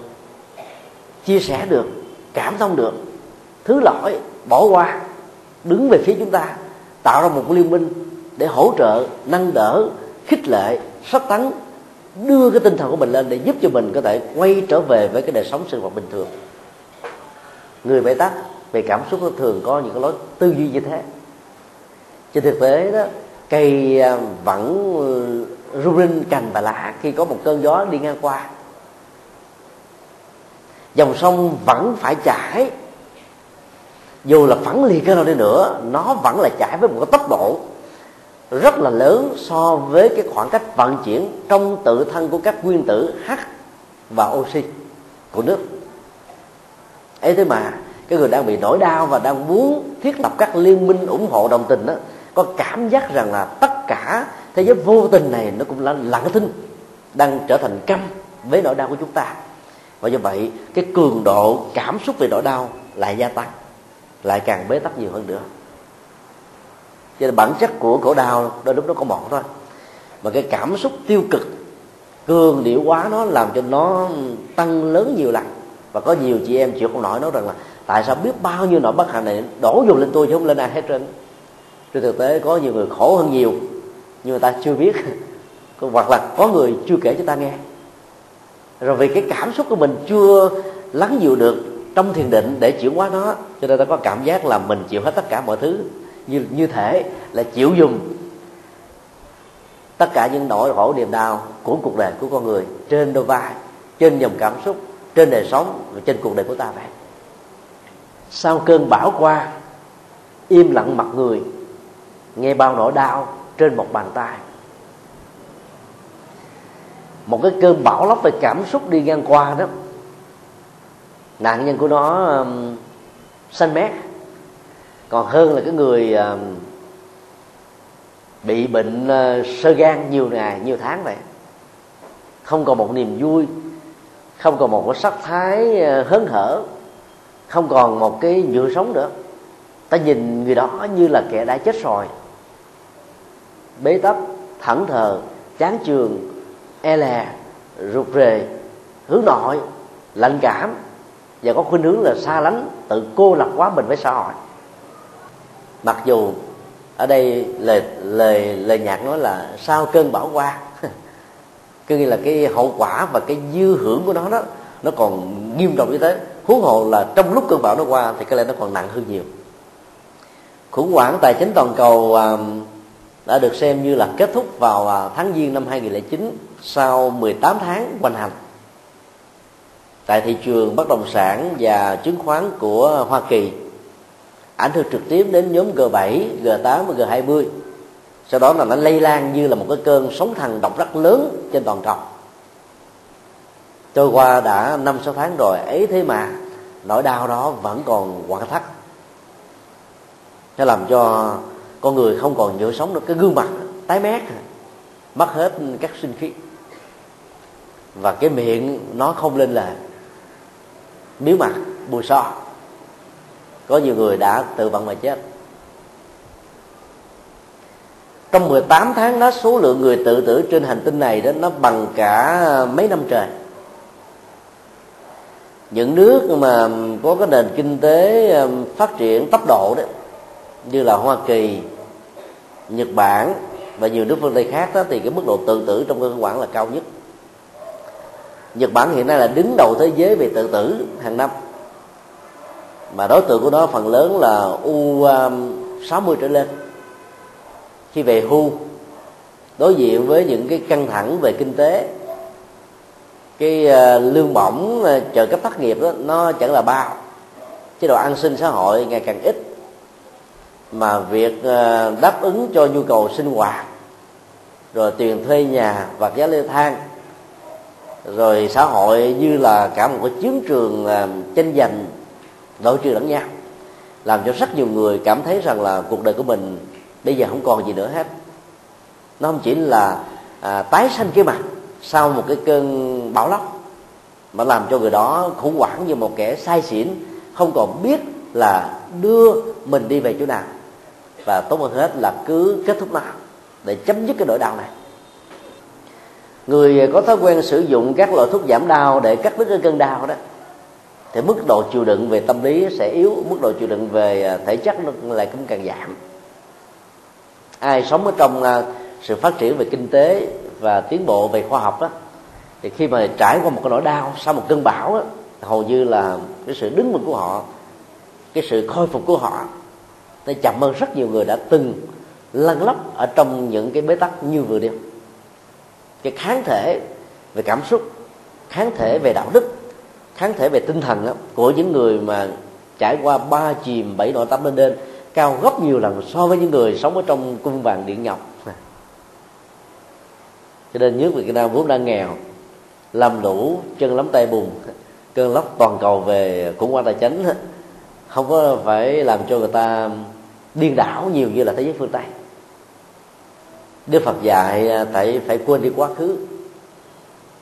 chia sẻ được, cảm thông được, thứ lỗi bỏ qua, đứng về phía chúng ta, tạo ra một liên minh để hỗ trợ, nâng đỡ, khích lệ sắp tấn đưa cái tinh thần của mình lên để giúp cho mình có thể quay trở về với cái đời sống sinh hoạt bình thường. Người bế tắc về cảm xúc nó thường có những cái lối tư duy như thế. Trên thực tế đó, cây à, vẫn ừ, rung rinh cành và lá khi có một cơn gió đi ngang qua dòng sông vẫn phải chảy. Dù là phẳng liệt cái nào đi nữa, nó vẫn là chảy với một cái tốc độ rất là lớn so với cái khoảng cách vận chuyển trong tự thân của các nguyên tử H và oxy của nước. Ấy thế mà, cái người đang bị nỗi đau và đang muốn thiết lập các liên minh ủng hộ đồng tình đó, có cảm giác rằng là tất cả thế giới vô tình này nó cũng là lặng thinh, đang trở thành căm với nỗi đau của chúng ta và như vậy, cái cường độ cảm xúc về nỗi đau lại gia tăng, lại càng bế tắc nhiều hơn nữa. Cho nên bản chất của khổ đau đôi lúc nó có một thôi. Mà cái cảm xúc tiêu cực, cường điệu quá nó làm cho nó tăng lớn nhiều lần. Và có nhiều chị em chịu không nổi nói rằng là tại sao biết bao nhiêu nỗi bất hạnh này đổ dồn lên tôi chứ không lên ai hết trơn. Trên thực tế có nhiều người khổ hơn nhiều, nhưng mà ta chưa biết. Hoặc là có người chưa kể cho ta nghe rồi vì cái cảm xúc của mình chưa lắng dịu được trong thiền định để chuyển hóa nó, cho nên ta có cảm giác là mình chịu hết tất cả mọi thứ. Như như thể là chịu dùng tất cả những nỗi khổ niềm đau của cuộc đời của con người trên đôi vai, trên dòng cảm xúc, trên đời sống và trên cuộc đời của ta vậy. Sau cơn bão qua, im lặng mặt người, nghe bao nỗi đau trên một bàn tay một cái cơn bão lốc về cảm xúc đi ngang qua đó. Nạn nhân của nó um, xanh mét còn hơn là cái người um, bị bệnh uh, sơ gan nhiều ngày nhiều tháng vậy. Không còn một niềm vui không còn một cái sắc thái uh, hớn hở không còn một cái nhựa sống nữa. Ta nhìn người đó như là kẻ đã chết rồi. Bế tắc thẳng thờ chán trường e lè rụt rề, hướng nội lạnh cảm, và có khuynh hướng là xa lánh, tự cô lập quá mình với xã hội. Mặc dù ở đây lời lời lời nhạc nói là sau cơn bão qua, cứ như là cái hậu quả và cái dư hưởng của nó đó, nó còn nghiêm trọng như thế. Huống hồ là trong lúc cơn bão nó qua thì cái lẽ nó còn nặng hơn nhiều. Khủng hoảng tài chính toàn cầu à, đã được xem như là kết thúc vào à, tháng giêng năm 2009 sau 18 tháng hoành hành. Tại thị trường bất động sản và chứng khoán của Hoa Kỳ ảnh hưởng trực tiếp đến nhóm G7, G8 và G20 sau đó là nó lây lan như là một cái cơn sóng thần độc rất lớn trên toàn cầu. Trôi qua đã năm sáu tháng rồi ấy thế mà nỗi đau đó vẫn còn quặn thắt. Nó làm cho con người không còn nhựa sống được cái gương mặt tái mét mất hết các sinh khí và cái miệng nó không lên là miếu mặt bùi so. Có nhiều người đã tự vận mà chết. Trong 18 tháng đó số lượng người tự tử trên hành tinh này đó nó bằng cả mấy năm trời. Những nước mà có cái nền kinh tế um, phát triển tốc độ đó như là Hoa Kỳ, Nhật Bản và nhiều nước phương Tây khác đó thì cái mức độ tự tử trong cơ quan là cao nhất. Nhật Bản hiện nay là đứng đầu thế giới về tự tử hàng năm. Mà đối tượng của nó phần lớn là u um, 60 trở lên. Khi về hưu, đối diện với những cái căng thẳng về kinh tế, cái ờ, lương bổng ờ, trợ cấp thất nghiệp đó, nó chẳng là bao. Chế độ an sinh xã hội ngày càng ít. Mà việc ờ, đáp ứng cho nhu cầu sinh hoạt, rồi tiền thuê nhà và giá leo thang rồi xã hội như là cả một cái chiến trường à, tranh giành nội trừ lẫn nhau làm cho rất nhiều người cảm thấy rằng là cuộc đời của mình bây giờ không còn gì nữa hết. Nó không chỉ là à, tái sanh cái mặt sau một cái cơn bão lốc mà làm cho người đó khủng hoảng như một kẻ sai xỉn không còn biết là đưa mình đi về chỗ nào. Và tốt hơn hết là cứ kết thúc nào để chấm dứt cái nỗi đau này người có thói quen sử dụng các loại thuốc giảm đau để cắt đứt cái cơn đau đó thì mức độ chịu đựng về tâm lý sẽ yếu mức độ chịu đựng về à, thể chất nó lại cũng càng giảm. Ai sống ở trong à, sự phát triển về kinh tế và tiến bộ về khoa học đó thì khi mà trải qua một cái nỗi đau sau một cơn bão đó, hầu như là cái sự đứng vững của họ cái sự khôi phục của họ nó chậm hơn rất nhiều người đã từng lăn lóc ở trong những cái bế tắc như vừa nêu cái kháng thể về cảm xúc kháng thể về đạo đức kháng thể về tinh thần đó, của những người mà trải qua ba chìm bảy nội tâm lên đên cao gấp nhiều lần so với những người sống ở trong cung vàng điện ngọc. Cho nên nước Việt Nam vốn đang nghèo làm đủ chân lắm tay bùn cơn lốc toàn cầu về cũng qua tài chánh không có phải làm cho người ta điên đảo nhiều như là thế giới phương tây đức phật dạy à, phải phải quên đi quá khứ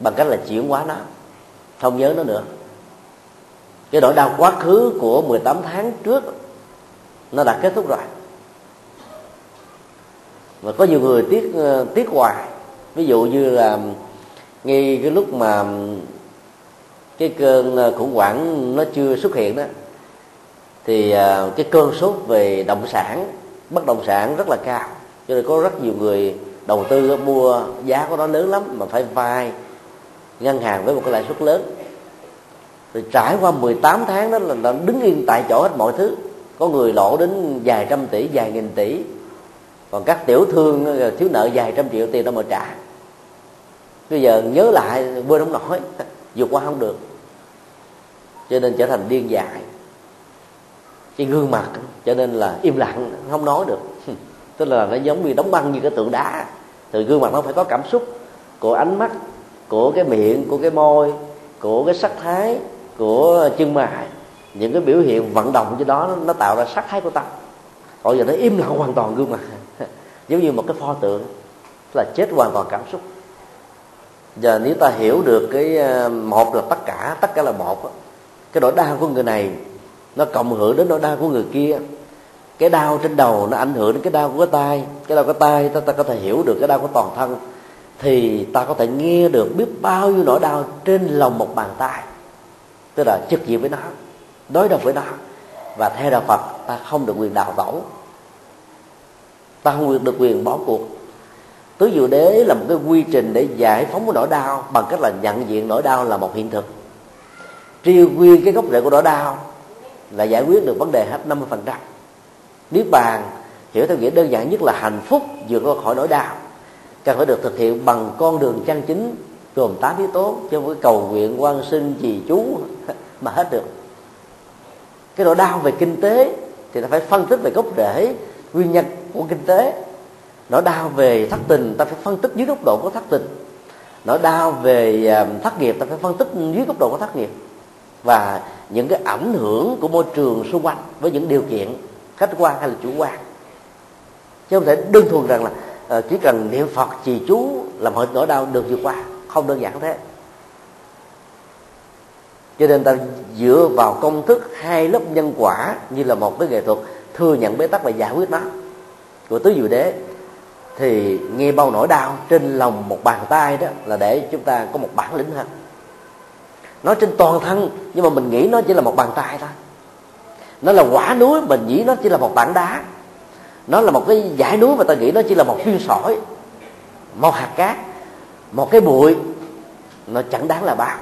bằng cách là chuyển hóa nó, không nhớ nó nữa. Cái nỗi đau quá khứ của 18 tháng trước nó đã kết thúc rồi. Và có nhiều người tiếc à, tiếc hoài. Ví dụ như là ngay cái lúc mà cái cơn à, khủng hoảng nó chưa xuất hiện đó, thì cái cơn sốt về động sản, bất động sản rất là cao cho nên có rất nhiều người đầu tư mua giá của nó lớn lắm mà phải vay ngân hàng với một cái lãi suất lớn. Rồi trải qua 18 tháng đó là nó đứng yên tại chỗ hết mọi thứ. Có người lỗ đến vài trăm tỷ, vài nghìn tỷ. Còn các tiểu thương ờ, thiếu nợ vài trăm triệu tiền đâu mà trả. Bây giờ nhớ lại, quên không nổi, vượt qua không được. Cho nên trở thành điên dại. Cái gương mặt, cho nên là im lặng, không nói được. tức là nó giống như đóng băng như cái tượng đá. Từ gương mặt nó phải có cảm xúc của ánh mắt, của cái miệng, của cái môi, của cái sắc thái, của chân mày. Những cái biểu hiện vận động cho đó, nó tạo ra sắc thái của tâm còn giờ nó im lặng hoàn toàn gương mặt. Giống như một cái pho tượng là chết hoàn toàn cảm xúc. Giờ nếu ta hiểu được cái ờ, một là tất cả tất cả là một cái nỗi đau của người này, nó cộng hưởng đến nỗi đau của người kia cái đau trên đầu nó ảnh hưởng đến cái đau của cái tay cái đau của tay ta, ta có thể hiểu được cái đau của toàn thân. Thì ta có thể nghe được biết bao nhiêu nỗi đau trên lòng một bàn tay. Tức là trực diện với nó đối đầu với nó. Và theo đạo phật ta không được quyền đào tẩu. Ta không được quyền bỏ cuộc. Tứ diệu đế là một cái quy trình để giải phóng cái nỗi đau bằng cách là nhận diện nỗi đau là một hiện thực. Tri nguyên cái gốc rễ của nỗi đau là giải quyết được vấn đề hết 50% niết bàn, hiểu theo nghĩa đơn giản nhất là hạnh phúc vượt qua khỏi nỗi đau. Cần phải được thực hiện bằng con đường chân chính, gồm tám yếu tố, chứ không phải cầu nguyện, quan sinh, trì chú mà hết được. Cái nỗi đau về kinh tế thì ta phải phân tích về gốc rễ, nguyên nhân của kinh tế. Nỗi đau về thất tình, ta phải phân tích dưới góc độ của thất tình. Nỗi đau về thất nghiệp, ta phải phân tích dưới góc độ của thất nghiệp và những cái ảnh hưởng của môi trường xung quanh với những điều kiện khách quan hay là chủ quan? Chứ không thể đơn thuần rằng là uh, chỉ cần niệm phật trì chú là mọi nỗi đau được vượt qua. Không đơn giản thế. Cho nên ta dựa vào công thức hai lớp nhân quả như là một cái nghệ thuật thừa nhận bế tắc và giải quyết nó của tứ diệu đế thì nghe bao nỗi đau trên lòng một bàn tay đó là để chúng ta có một bản lĩnh hơn. Nó trên toàn thân nhưng mà mình nghĩ nó chỉ là một bàn tay thôi nó là quả núi mình nghĩ nó chỉ là một tảng đá. Nó là một cái dải núi mà ta nghĩ nó chỉ là một viên sỏi một hạt cát, một cái bụi. Nó chẳng đáng là bao.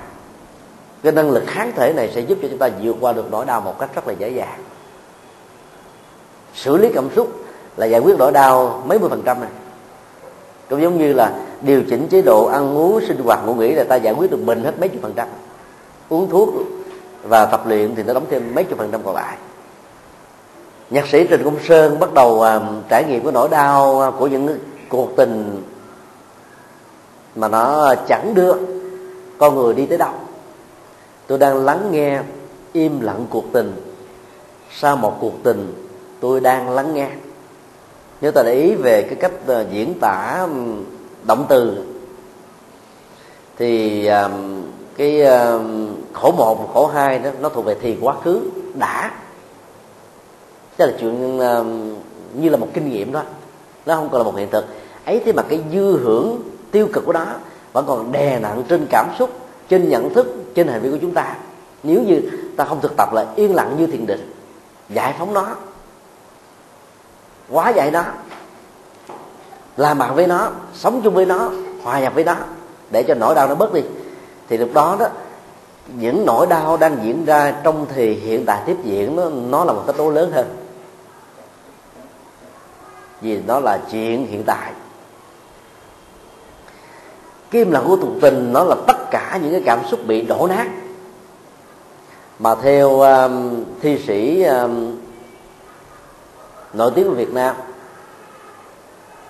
Cái năng lực kháng thể này sẽ giúp cho chúng ta vượt qua được nỗi đau một cách rất là dễ dàng. Xử lý cảm xúc là giải quyết nỗi đau mấy mươi phần trăm này. Cũng giống như là điều chỉnh chế độ ăn uống, sinh hoạt, ngủ nghỉ là ta giải quyết được mình hết mấy chục phần trăm. Uống thuốc và tập luyện thì nó đóng thêm mấy chục phần trăm còn lại. Nhạc sĩ trình công sơn bắt đầu uh, trải nghiệm cái nỗi đau à, của những cuộc tình mà nó chẳng đưa con người đi tới đâu? Tôi đang lắng nghe im lặng cuộc tình. Sau một cuộc tình tôi đang lắng nghe. Nếu ta để ý về cái cách à, diễn tả động từ. Thì cái khổ một và khổ hai đó, nó thuộc về thiền quá khứ, đã. Đó là chuyện ờ, như là một kinh nghiệm đó. Nó không còn là một hiện thực. Ấy thế mà cái dư hưởng tiêu cực của đó vẫn còn đè nặng trên cảm xúc, trên nhận thức, trên hành vi của chúng ta. Nếu như ta không thực tập là yên lặng như thiền định, giải phóng nó quá dạy nó, làm bạn với nó, sống chung với nó, hòa nhập với nó, để cho nỗi đau nó bớt đi, thì lúc đó đó những nỗi đau đang diễn ra trong thì hiện tại tiếp diễn nó nó là một thách đố lớn hơn. Vì nó là chuyện hiện tại. Kim là của tục tình nó là tất cả những cái cảm xúc bị đổ nát. Mà theo um, thi sĩ um, nổi tiếng của Việt Nam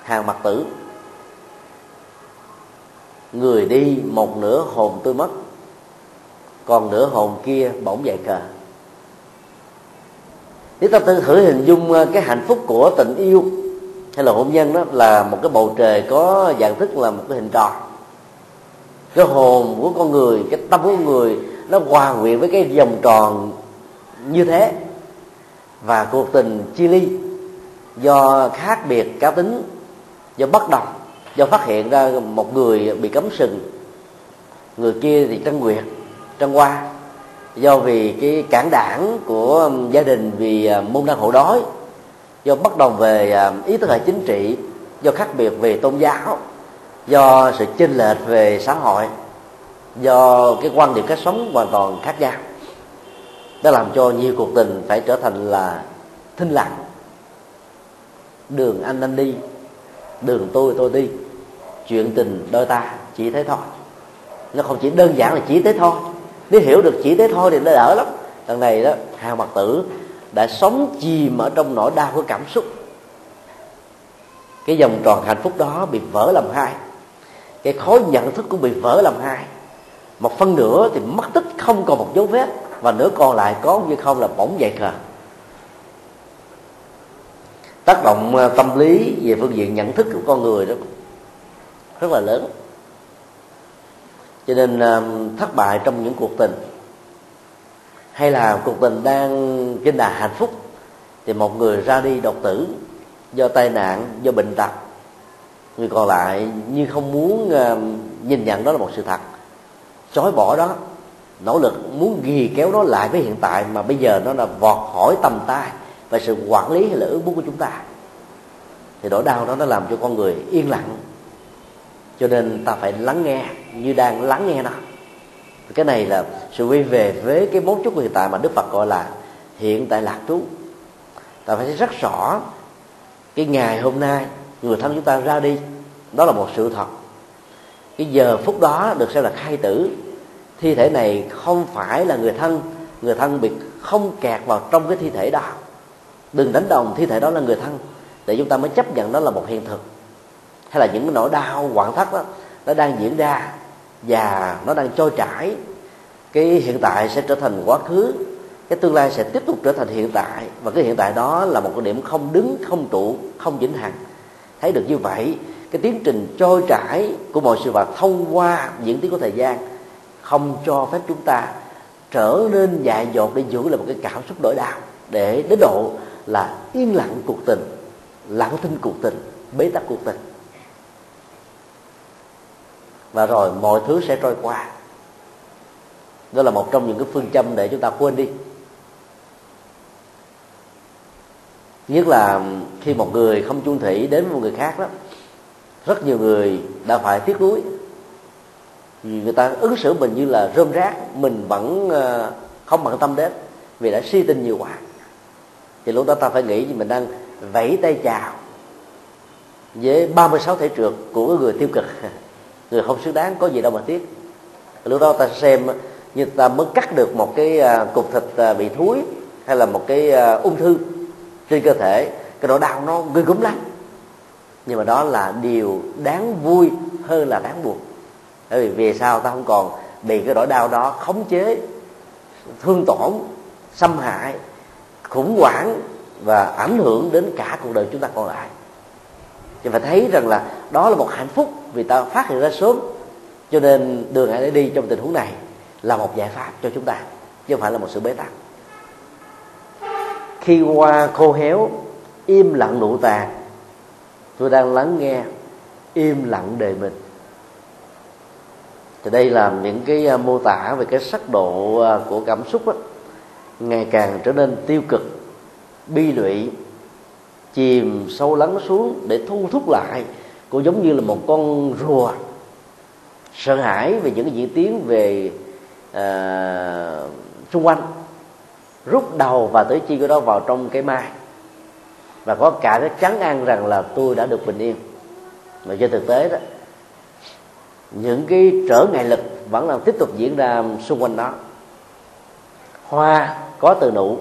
hàng mặt tử người đi một nửa hồn tôi mất còn nửa hồn kia bỗng dậy cờ. Nếu ta thử hình dung ờ, cái hạnh phúc của tình yêu hay là hôn nhân đó là một cái bầu trời có dạng thức là một cái hình tròn. Cái hồn của con người, cái tâm của con người nó hòa quyện với cái vòng tròn như thế. Và cuộc tình chia ly do khác biệt cá tính, do bất đồng, do phát hiện ra một người bị cấm sừng, người kia thì trăng nguyệt trân hoa. Do vì cái cản đảng của gia đình vì à, môn đăng hộ đói, do bất đồng về à, ý thức hệ chính trị, do khác biệt về tôn giáo, do sự chênh lệch về xã hội, do cái quan điểm cách sống hoàn toàn khác nhau, đã làm cho nhiều cuộc tình phải trở thành là thinh lặng. Đường anh anh đi, đường tôi tôi đi, chuyện tình đôi ta chỉ thế thôi. Nó không chỉ đơn giản là chỉ thế thôi nếu hiểu được chỉ thế thôi thì nó đỡ lắm. Lần này đó hàng mặt tử đã sống chìm ở trong nỗi đau của cảm xúc. Cái vòng tròn hạnh phúc đó bị vỡ làm hai. Cái khối nhận thức cũng bị vỡ làm hai. Một phân nửa thì mất tích không còn một dấu vết. Và nửa còn lại có như không là bỗng dậy khờ tác động à, tâm lý về phương diện nhận thức của con người đó rất là lớn cho nên à, thất bại trong những cuộc tình. Hay là cuộc tình đang trên đà hạnh phúc thì một người ra đi độc tử do tai nạn do bệnh tật người còn lại như không muốn uh, nhìn nhận đó là một sự thật. Chối bỏ đó nỗ lực muốn ghi kéo nó lại với hiện tại mà bây giờ nó là vọt khỏi tầm tay và sự quản lý hay là ước muốn của chúng ta. Thì nỗi đau đó nó làm cho con người yên lặng cho nên ta phải lắng nghe, như đang lắng nghe nó cái này là sự quay về với cái mấu chốt của hiện tại mà đức phật gọi là hiện tại lạc trú. Ta phải thấy rất rõ cái ngày hôm nay người thân chúng ta ra đi, đó là một sự thật. Cái giờ phút đó được xem là khai tử. Thi thể này không phải là người thân người thân bị không kẹt vào trong cái thi thể đó. Đừng đánh đồng thi thể đó là người thân, để chúng ta mới chấp nhận đó là một hiện thực hay là những cái nỗi đau, quặn thất đó, nó đang diễn ra và nó đang trôi trải cái hiện tại sẽ trở thành quá khứ, cái tương lai sẽ tiếp tục trở thành hiện tại và cái hiện tại đó là một cái điểm không đứng, không trụ, không vĩnh hằng. Thấy được như vậy, cái tiến trình trôi trải của mọi sự vật thông qua diễn tiến của thời gian không cho phép chúng ta trở nên dại dột để giữ lại một cái cảm xúc đổi đau để đến độ là yên lặng cuộc tình, lặng thinh cuộc tình, bế tắc cuộc tình và rồi mọi thứ sẽ trôi qua. Đó là một trong những cái phương châm để chúng ta quên đi. Nhất là khi một người không chung thủy đến với một người khác đó, rất nhiều người đã phải tiếc nuối. Vì người ta ứng xử mình như là rơm rác, mình vẫn ờ, không bận tâm đến, vì đã suy tin nhiều quá. Thì lúc đó ta phải nghĩ mình đang vẫy tay chào với 36 thể trượt của người tiêu cực. người không xứng đáng, có gì đâu mà tiếc. Lúc đó ta xem, như ta mới cắt được một cái à, cục thịt à, bị thúi, hay là một cái à, ung thư trên cơ thể, cái nỗi đau nó ghê gớm lắm. Nhưng mà đó là điều đáng vui hơn là đáng buồn. Bởi vì về sau ta không còn bị cái nỗi đau đó khống chế, thương tổn, xâm hại, khủng hoảng và ảnh hưởng đến cả cuộc đời chúng ta còn lại? Nhưng phải thấy rằng là đó là một hạnh phúc vì ta phát hiện ra sớm. Cho nên đường hãy để đi trong tình huống này là một giải pháp cho chúng ta chứ không phải là một sự bế tắc. Khi hoa khô héo im lặng nụ tàn tôi đang lắng nghe im lặng đời mình. Thì đây là những cái à, mô tả về cái sắc độ à, của cảm xúc đó, ngày càng trở nên tiêu cực bi lụy chìm sâu lắng xuống để thu thúc lại cũng giống như là một con rùa. Sợ hãi về những diễn tiến về uh, xung quanh rút đầu và tới chi của đó vào trong cái mai. Và có cả cái chắn ăn rằng là tôi đã được bình yên. Mà trên thực tế đó những cái trở ngại lực vẫn đang tiếp tục diễn ra xung quanh đó. Hoa có từ nụ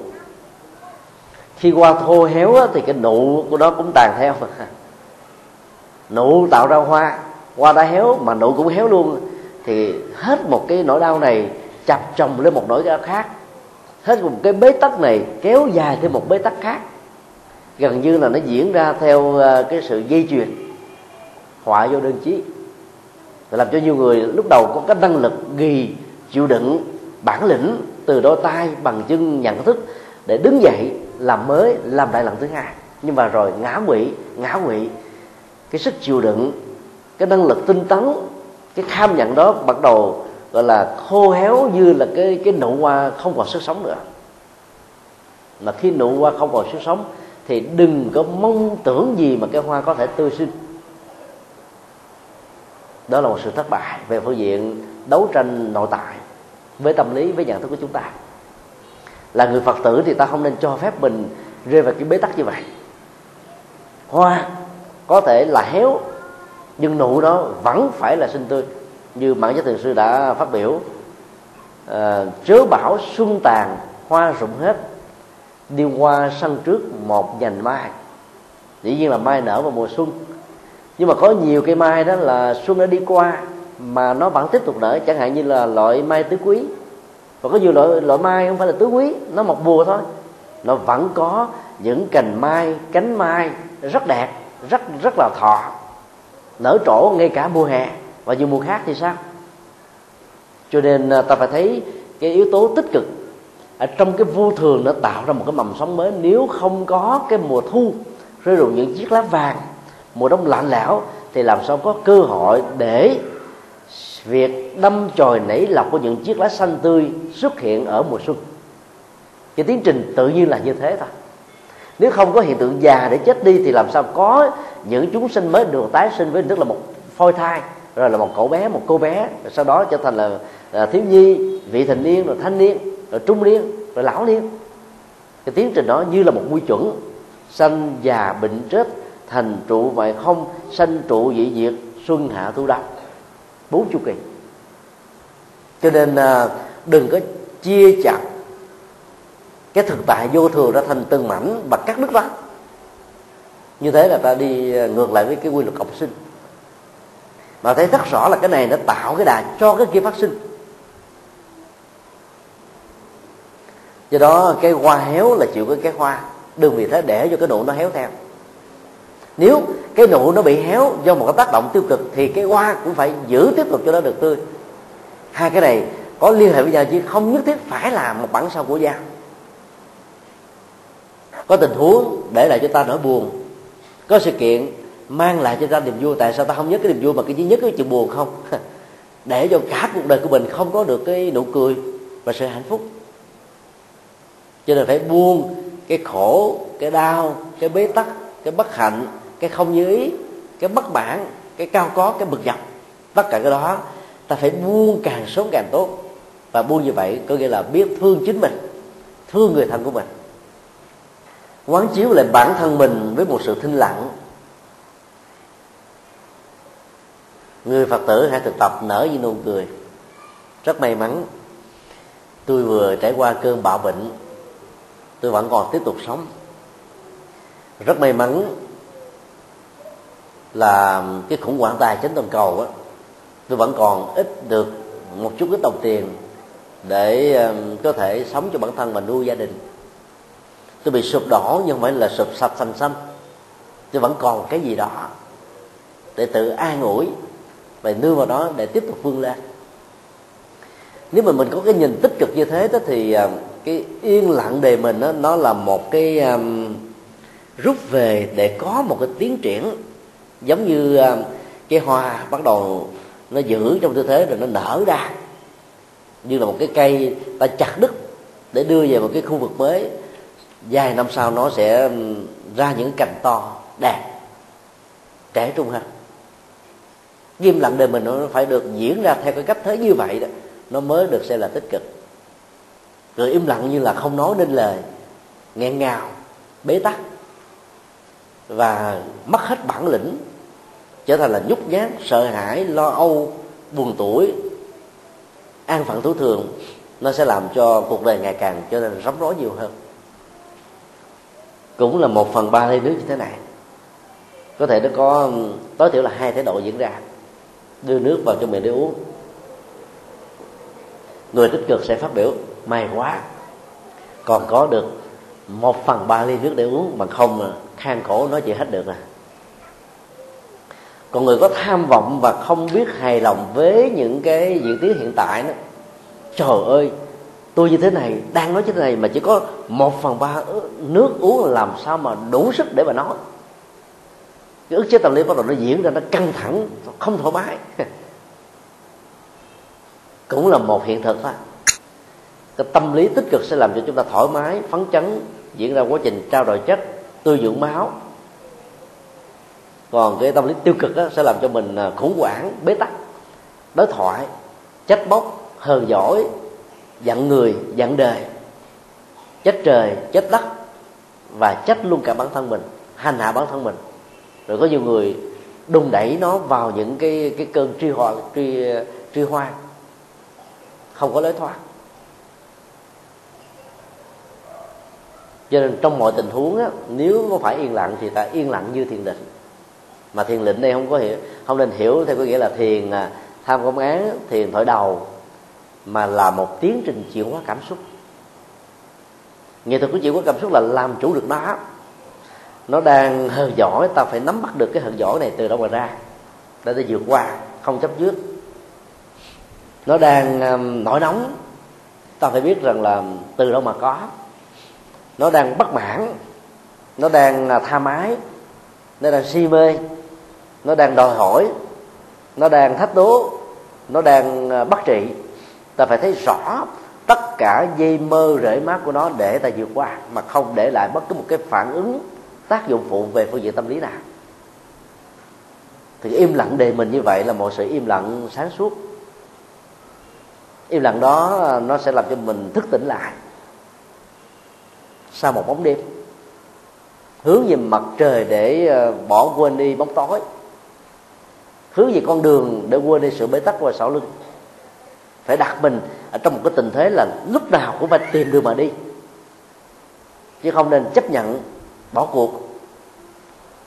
khi qua thô héo á, thì cái nụ của nó cũng tàn theo. Nụ tạo ra hoa. Hoa đã héo mà nụ cũng héo luôn. Thì hết một cái nỗi đau này chập chồng lên một nỗi đau khác. Hết một cái bế tắc này kéo dài thêm một bế tắc khác. Gần như là nó diễn ra theo ờ, cái sự dây chuyền. Họa vô đơn chí. Làm cho nhiều người lúc đầu có cái năng lực ghi chịu đựng bản lĩnh từ đôi tay bằng chân nhận thức để đứng dậy làm mới, làm lại lần thứ hai nhưng mà rồi ngã quỵ ngã quỵ cái sức chịu đựng, cái năng lực tinh tấn, cái tham nhận đó bắt đầu, gọi là, khô héo như là cái cái nụ hoa không còn sức sống nữa. Mà khi nụ hoa không còn sức sống, thì đừng có mong tưởng gì mà cái hoa có thể tươi sinh. Đó là một sự thất bại về phương diện đấu tranh nội tại với tâm lý, với nhận thức của chúng ta là người phật tử thì ta không nên cho phép mình rơi vào cái bế tắc như vậy. Hoa có thể là héo nhưng nụ đó vẫn phải là xinh tươi như mạng giới thường sư đã phát biểu. Ờ, à, chớ bảo xuân tàn hoa rụng hết đi qua sân trước một nhành mai. Dĩ nhiên là mai nở vào mùa xuân nhưng mà có nhiều cây mai đó là xuân đã đi qua mà nó vẫn tiếp tục nở chẳng hạn như là loại mai tứ quý và có nhiều loại loại mai không phải là tứ quý, nó một mùa thôi. Nó vẫn có những cành mai, cánh mai rất đẹp, rất rất là thọ, nở trổ ngay cả mùa hè. Và nhiều mùa khác thì sao? Cho nên à, ta phải thấy cái yếu tố tích cực ở trong cái vô thường nó tạo ra một cái mầm sống mới. Nếu không có cái mùa thu, rơi rụng những chiếc lá vàng, mùa đông lạnh lẽo, thì làm sao có cơ hội để việc đâm chồi nảy lọc của những chiếc lá xanh tươi xuất hiện ở mùa xuân. Cái tiến trình tự nhiên là như thế thôi. Nếu không có hiện tượng già để chết đi thì làm sao có những chúng sinh mới được tái sinh với tức là một phôi thai rồi là một cậu bé một cô bé rồi sau đó trở thành là, là thiếu nhi vị thành niên rồi thanh niên rồi trung niên rồi lão niên. Cái tiến trình đó như là một quy chuẩn. Sanh già bệnh chết thành trụ vậy không sanh trụ dị diệt xuân hạ thu đông bốn chu kỳ. Cho nên à, đừng có chia chặt cái thực tại vô thường ra thành từng mảnh và cắt đứt đó. Như thế là ta đi à, ngược lại với cái quy luật cộng sinh. Mà thấy rất rõ là cái này nó tạo cái đà cho cái kia phát sinh. Do đó cái hoa héo là chịu cái cái hoa. Đừng vì thế để cho cái nụ nó héo theo nếu cái nụ nó bị héo do một cái tác động tiêu cực thì cái hoa cũng phải giữ tiếp tục cho nó được tươi. Hai cái này có liên hệ với nhau chứ không nhất thiết phải là một bản sao của dao có tình huống để lại cho ta nỗi buồn, có sự kiện mang lại cho ta niềm vui. Tại sao ta không nhớ cái niềm vui mà cái duy nhất cái chuyện buồn không? Để cho cả cuộc đời của mình không có được cái nụ cười và sự hạnh phúc. Cho nên phải buông cái khổ, cái đau, cái bế tắc, cái bất hạnh cái không như ý, cái bất bản cái cao có, cái bực dọc. Tất cả cái đó, ta phải buông càng sớm càng tốt. Và buông như vậy có nghĩa là biết thương chính mình, thương người thân của mình. Quán chiếu lại bản thân mình với một sự thinh lặng. Người phật tử hãy thực tập nở như nụ cười. Rất may mắn, tôi vừa trải qua cơn bạo bệnh, tôi vẫn còn tiếp tục sống. Rất may mắn là cái khủng hoảng tài chính toàn cầu á tôi vẫn còn ít được một chút ít đồng tiền để có thể sống cho bản thân và nuôi gia đình. Tôi bị sụp đổ nhưng không phải là sụp sạch xanh xanh tôi vẫn còn cái gì đó để tự an ủi và nương vào đó để tiếp tục vươn lên. Nếu mà mình có cái nhìn tích cực như thế đó thì cái yên lặng đề mình đó, nó là một cái um, rút về để có một cái tiến triển giống như ờ, cái hoa bắt đầu nó giữ trong tư thế rồi nó nở ra. Như là một cái cây ta chặt đứt để đưa về một cái khu vực mới. Vài năm sau nó sẽ ra những cành to, đẹp, trẻ trung hơn. Im lặng đời mình nó phải được diễn ra theo cái cách thế như vậy đó, nó mới được xem là tích cực. Rồi im lặng như là không nói nên lời, nghẹn ngào, bế tắc và mất hết bản lĩnh trở thành là nhút nhát, sợ hãi, lo âu, buồn tuổi, an phận thủ thường. Nó sẽ làm cho cuộc đời ngày càng trở nên rắm rối nhiều hơn. Cũng là một phần ba ly nước như thế này. Có thể nó có, tối thiểu là hai thái độ diễn ra. Đưa nước vào cho miệng để uống. Người tích cực sẽ phát biểu, may quá, còn có được một phần ba ly nước để uống bằng không mà khan khổ nói chuyện hết được à còn người có tham vọng và không biết hài lòng với những cái diễn tiến hiện tại đó, trời ơi, tôi như thế này, đang nói như thế này mà chỉ có một phần ba nước uống làm sao mà đủ sức để mà nói. Cái ức chế tâm lý bắt đầu nó diễn ra, nó căng thẳng, không thoải mái. Cũng là một hiện thực thôi cái tâm lý tích cực sẽ làm cho chúng ta thoải mái, phấn chấn, diễn ra quá trình trao đổi chất tư dưỡng máu còn cái tâm lý tiêu cực đó sẽ làm cho mình à, khủng hoảng bế tắc đối thoại trách móc hờn giỏi giận người giận đời trách trời trách đất và trách luôn cả bản thân mình hành hạ bản thân mình. Rồi có nhiều người đùng đẩy nó vào những cái cái cơn tri hoa tri tri hoa không có lối thoát. Cho nên trong mọi tình huống á, nếu có phải yên lặng thì ta yên lặng như thiền định mà thiền định đây không có hiểu không nên hiểu theo có nghĩa là thiền à, tham công án thiền thổi đầu mà là một tiến trình chuyển hóa cảm xúc. Nghệ thuật của chuyển hóa cảm xúc là làm chủ được nó. Nó đang hờn giỏi ta phải nắm bắt được cái hờn giỏi này từ đâu mà ra để ta vượt qua không chấp trước. Nó đang um, nổi nóng ta phải biết rằng là từ đâu mà có. Nó đang bất mãn nó đang à, tha mái nó đang si mê nó đang đòi hỏi, nó đang thách đố, nó đang à, bắt trị. Ta phải thấy rõ tất cả dây mơ rễ mát của nó để ta vượt qua, mà không để lại bất cứ một cái phản ứng, tác dụng phụ về phương diện tâm lý nào. Thì im lặng đề mình như vậy là một sự im lặng sáng suốt. Im lặng đó à, nó sẽ làm cho mình thức tỉnh lại sau một bóng đêm. Hướng về mặt trời để à, bỏ quên đi bóng tối hướng về con đường để quên đi sự bế tắc và sau lưng phải đặt mình ở trong một cái tình thế là lúc nào cũng phải tìm đường mà đi. Chứ không nên chấp nhận, bỏ cuộc.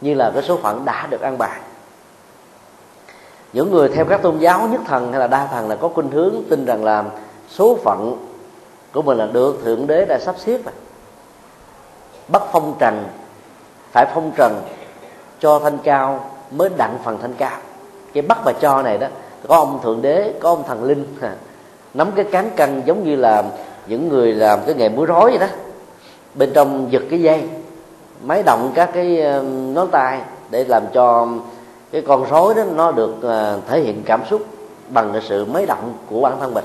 Như là cái số phận đã được an bài. Những người theo các tôn giáo nhất thần hay là đa thần là có khuynh hướng tin rằng là số phận của mình là được thượng đế đã sắp xếp rồi. Bắt phong trần, phải phong trần cho thanh cao mới đặng phần thanh cao cái bắt và cho này đó, có ông thượng đế, có ông thần linh nắm cái cán cân giống như là những người làm cái nghề múa rối vậy đó. Bên trong giật cái dây, máy động các cái ờ, ngón tay để làm cho cái con rối đó nó được ờ, thể hiện cảm xúc bằng cái sự máy động của bản thân mình.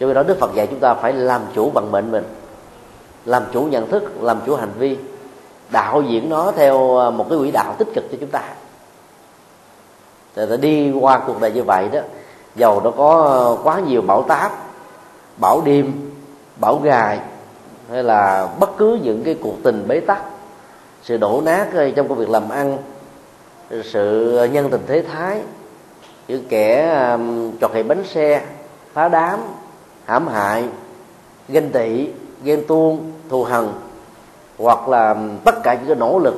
Cho nên đó đức phật dạy chúng ta phải làm chủ bằng mệnh mình, làm chủ nhận thức, làm chủ hành vi, đạo diễn nó theo ờ, một cái quỹ đạo tích cực cho chúng ta thì ta đi qua cuộc đời như vậy đó dầu nó có quá nhiều bão táp bão đêm bão gài hay là bất cứ những cái cuộc tình bế tắc sự đổ nát trong công việc làm ăn sự nhân tình thế thái những kẻ um, trọt hệ bánh xe phá đám hãm hại ganh tị ghen tuông thù hằn hoặc là tất cả những cái nỗ lực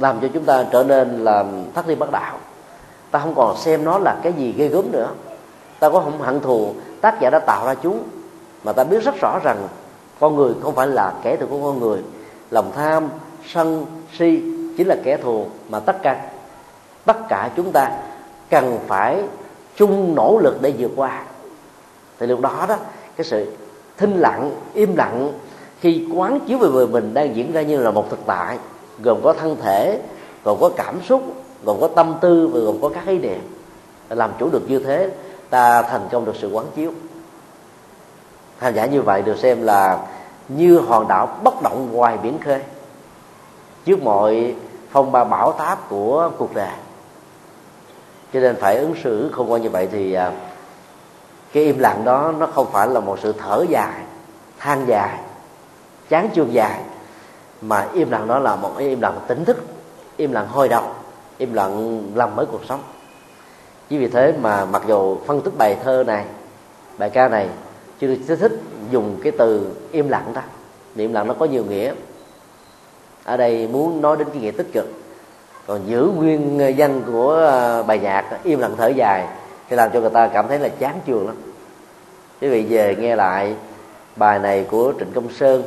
làm cho chúng ta trở nên là thất đi bất đạo. Ta không còn xem nó là cái gì ghê gớm nữa. Ta có không hận thù tác giả đã tạo ra chúng, mà ta biết rất rõ rằng con người không phải là kẻ thù của con người. Lòng tham, sân, si chính là kẻ thù mà tất cả tất cả chúng ta cần phải chung nỗ lực để vượt qua. Thì lúc đó đó, cái sự thinh lặng, im lặng khi quán chiếu về người mình đang diễn ra như là một thực tại gồm có thân thể, gồm có cảm xúc, gồm có tâm tư và gồm có các ý niệm. Làm chủ được như thế, ta thành công được sự quán chiếu. Hành giả như vậy được xem là như hòn đảo bất động ngoài biển khơi, trước mọi phong ba bão táp của cuộc đời. Cho nên phải ứng xử không quan như vậy thì à, cái im lặng đó nó không phải là một sự thở dài, than dài, chán chương dài mà im lặng đó là một cái im lặng tỉnh thức, im lặng hồi đầu im lặng làm mới cuộc sống. Chỉ vì thế mà mặc dù phân tích bài thơ này, bài ca này chưa thích dùng cái từ im lặng ta im lặng nó có nhiều nghĩa. Ở đây muốn nói đến cái nghĩa tích cực. Còn giữ nguyên danh của ờ, bài nhạc, im lặng thở dài thì làm cho người ta cảm thấy là chán chường lắm. Quý vị về nghe lại bài này của trịnh công sơn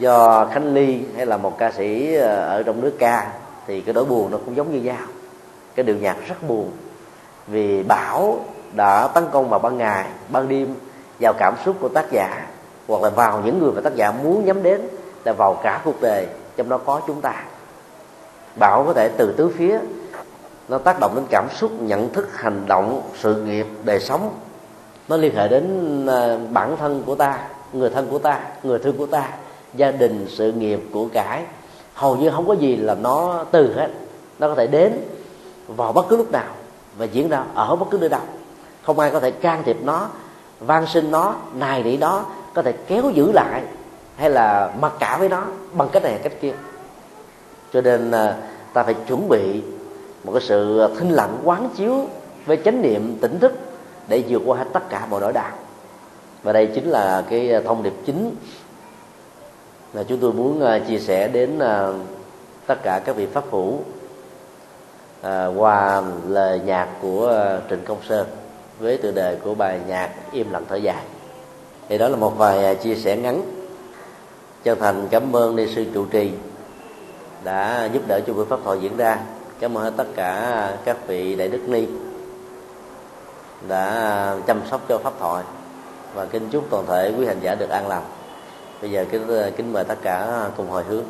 do khánh ly hay là một ca sĩ ờ, ở trong nước ca, thì cái nỗi buồn nó cũng giống như nhau. Cái điệu nhạc rất buồn. Vì bão đã tấn công vào ban ngày, ban đêm, vào cảm xúc của tác giả, hoặc là vào những người mà tác giả muốn nhắm đến là vào cả cuộc đời, trong đó có chúng ta. Bão có thể từ tứ phía, nó tác động đến cảm xúc, nhận thức, hành động, sự nghiệp, đời sống. Nó liên hệ đến ờ, bản thân của ta, người thân của ta, người thương của ta gia đình, sự nghiệp của cải. Hầu như không có gì là nó từ hết. Nó có thể đến vào bất cứ lúc nào và diễn ra ở bất cứ nơi đâu không ai có thể can thiệp nó, van sinh nó, nài nỉ nó, có thể kéo giữ lại hay là mặc cả với nó bằng cách này cách kia. Cho nên à, ta phải chuẩn bị một cái sự thinh lặng, quán chiếu với chánh niệm, tỉnh thức để vượt qua hết tất cả mọi nỗi đau. Và đây chính là cái thông điệp chính là chúng tôi muốn à, chia sẻ đến à, tất cả các vị pháp hữu à, qua lời nhạc của Trịnh Công Sơn với tựa đề của bài nhạc im lặng thở dài. Thì đó là một vài chia sẻ ngắn. Chân thành cảm ơn ni sư trụ trì đã giúp đỡ cho buổi pháp thoại diễn ra. Cảm ơn tất cả các vị đại đức ni đã chăm sóc cho pháp thoại. Và kính chúc toàn thể quý hành giả được an lành bây giờ kính ờ, kính mời tất cả cùng hồi hướng.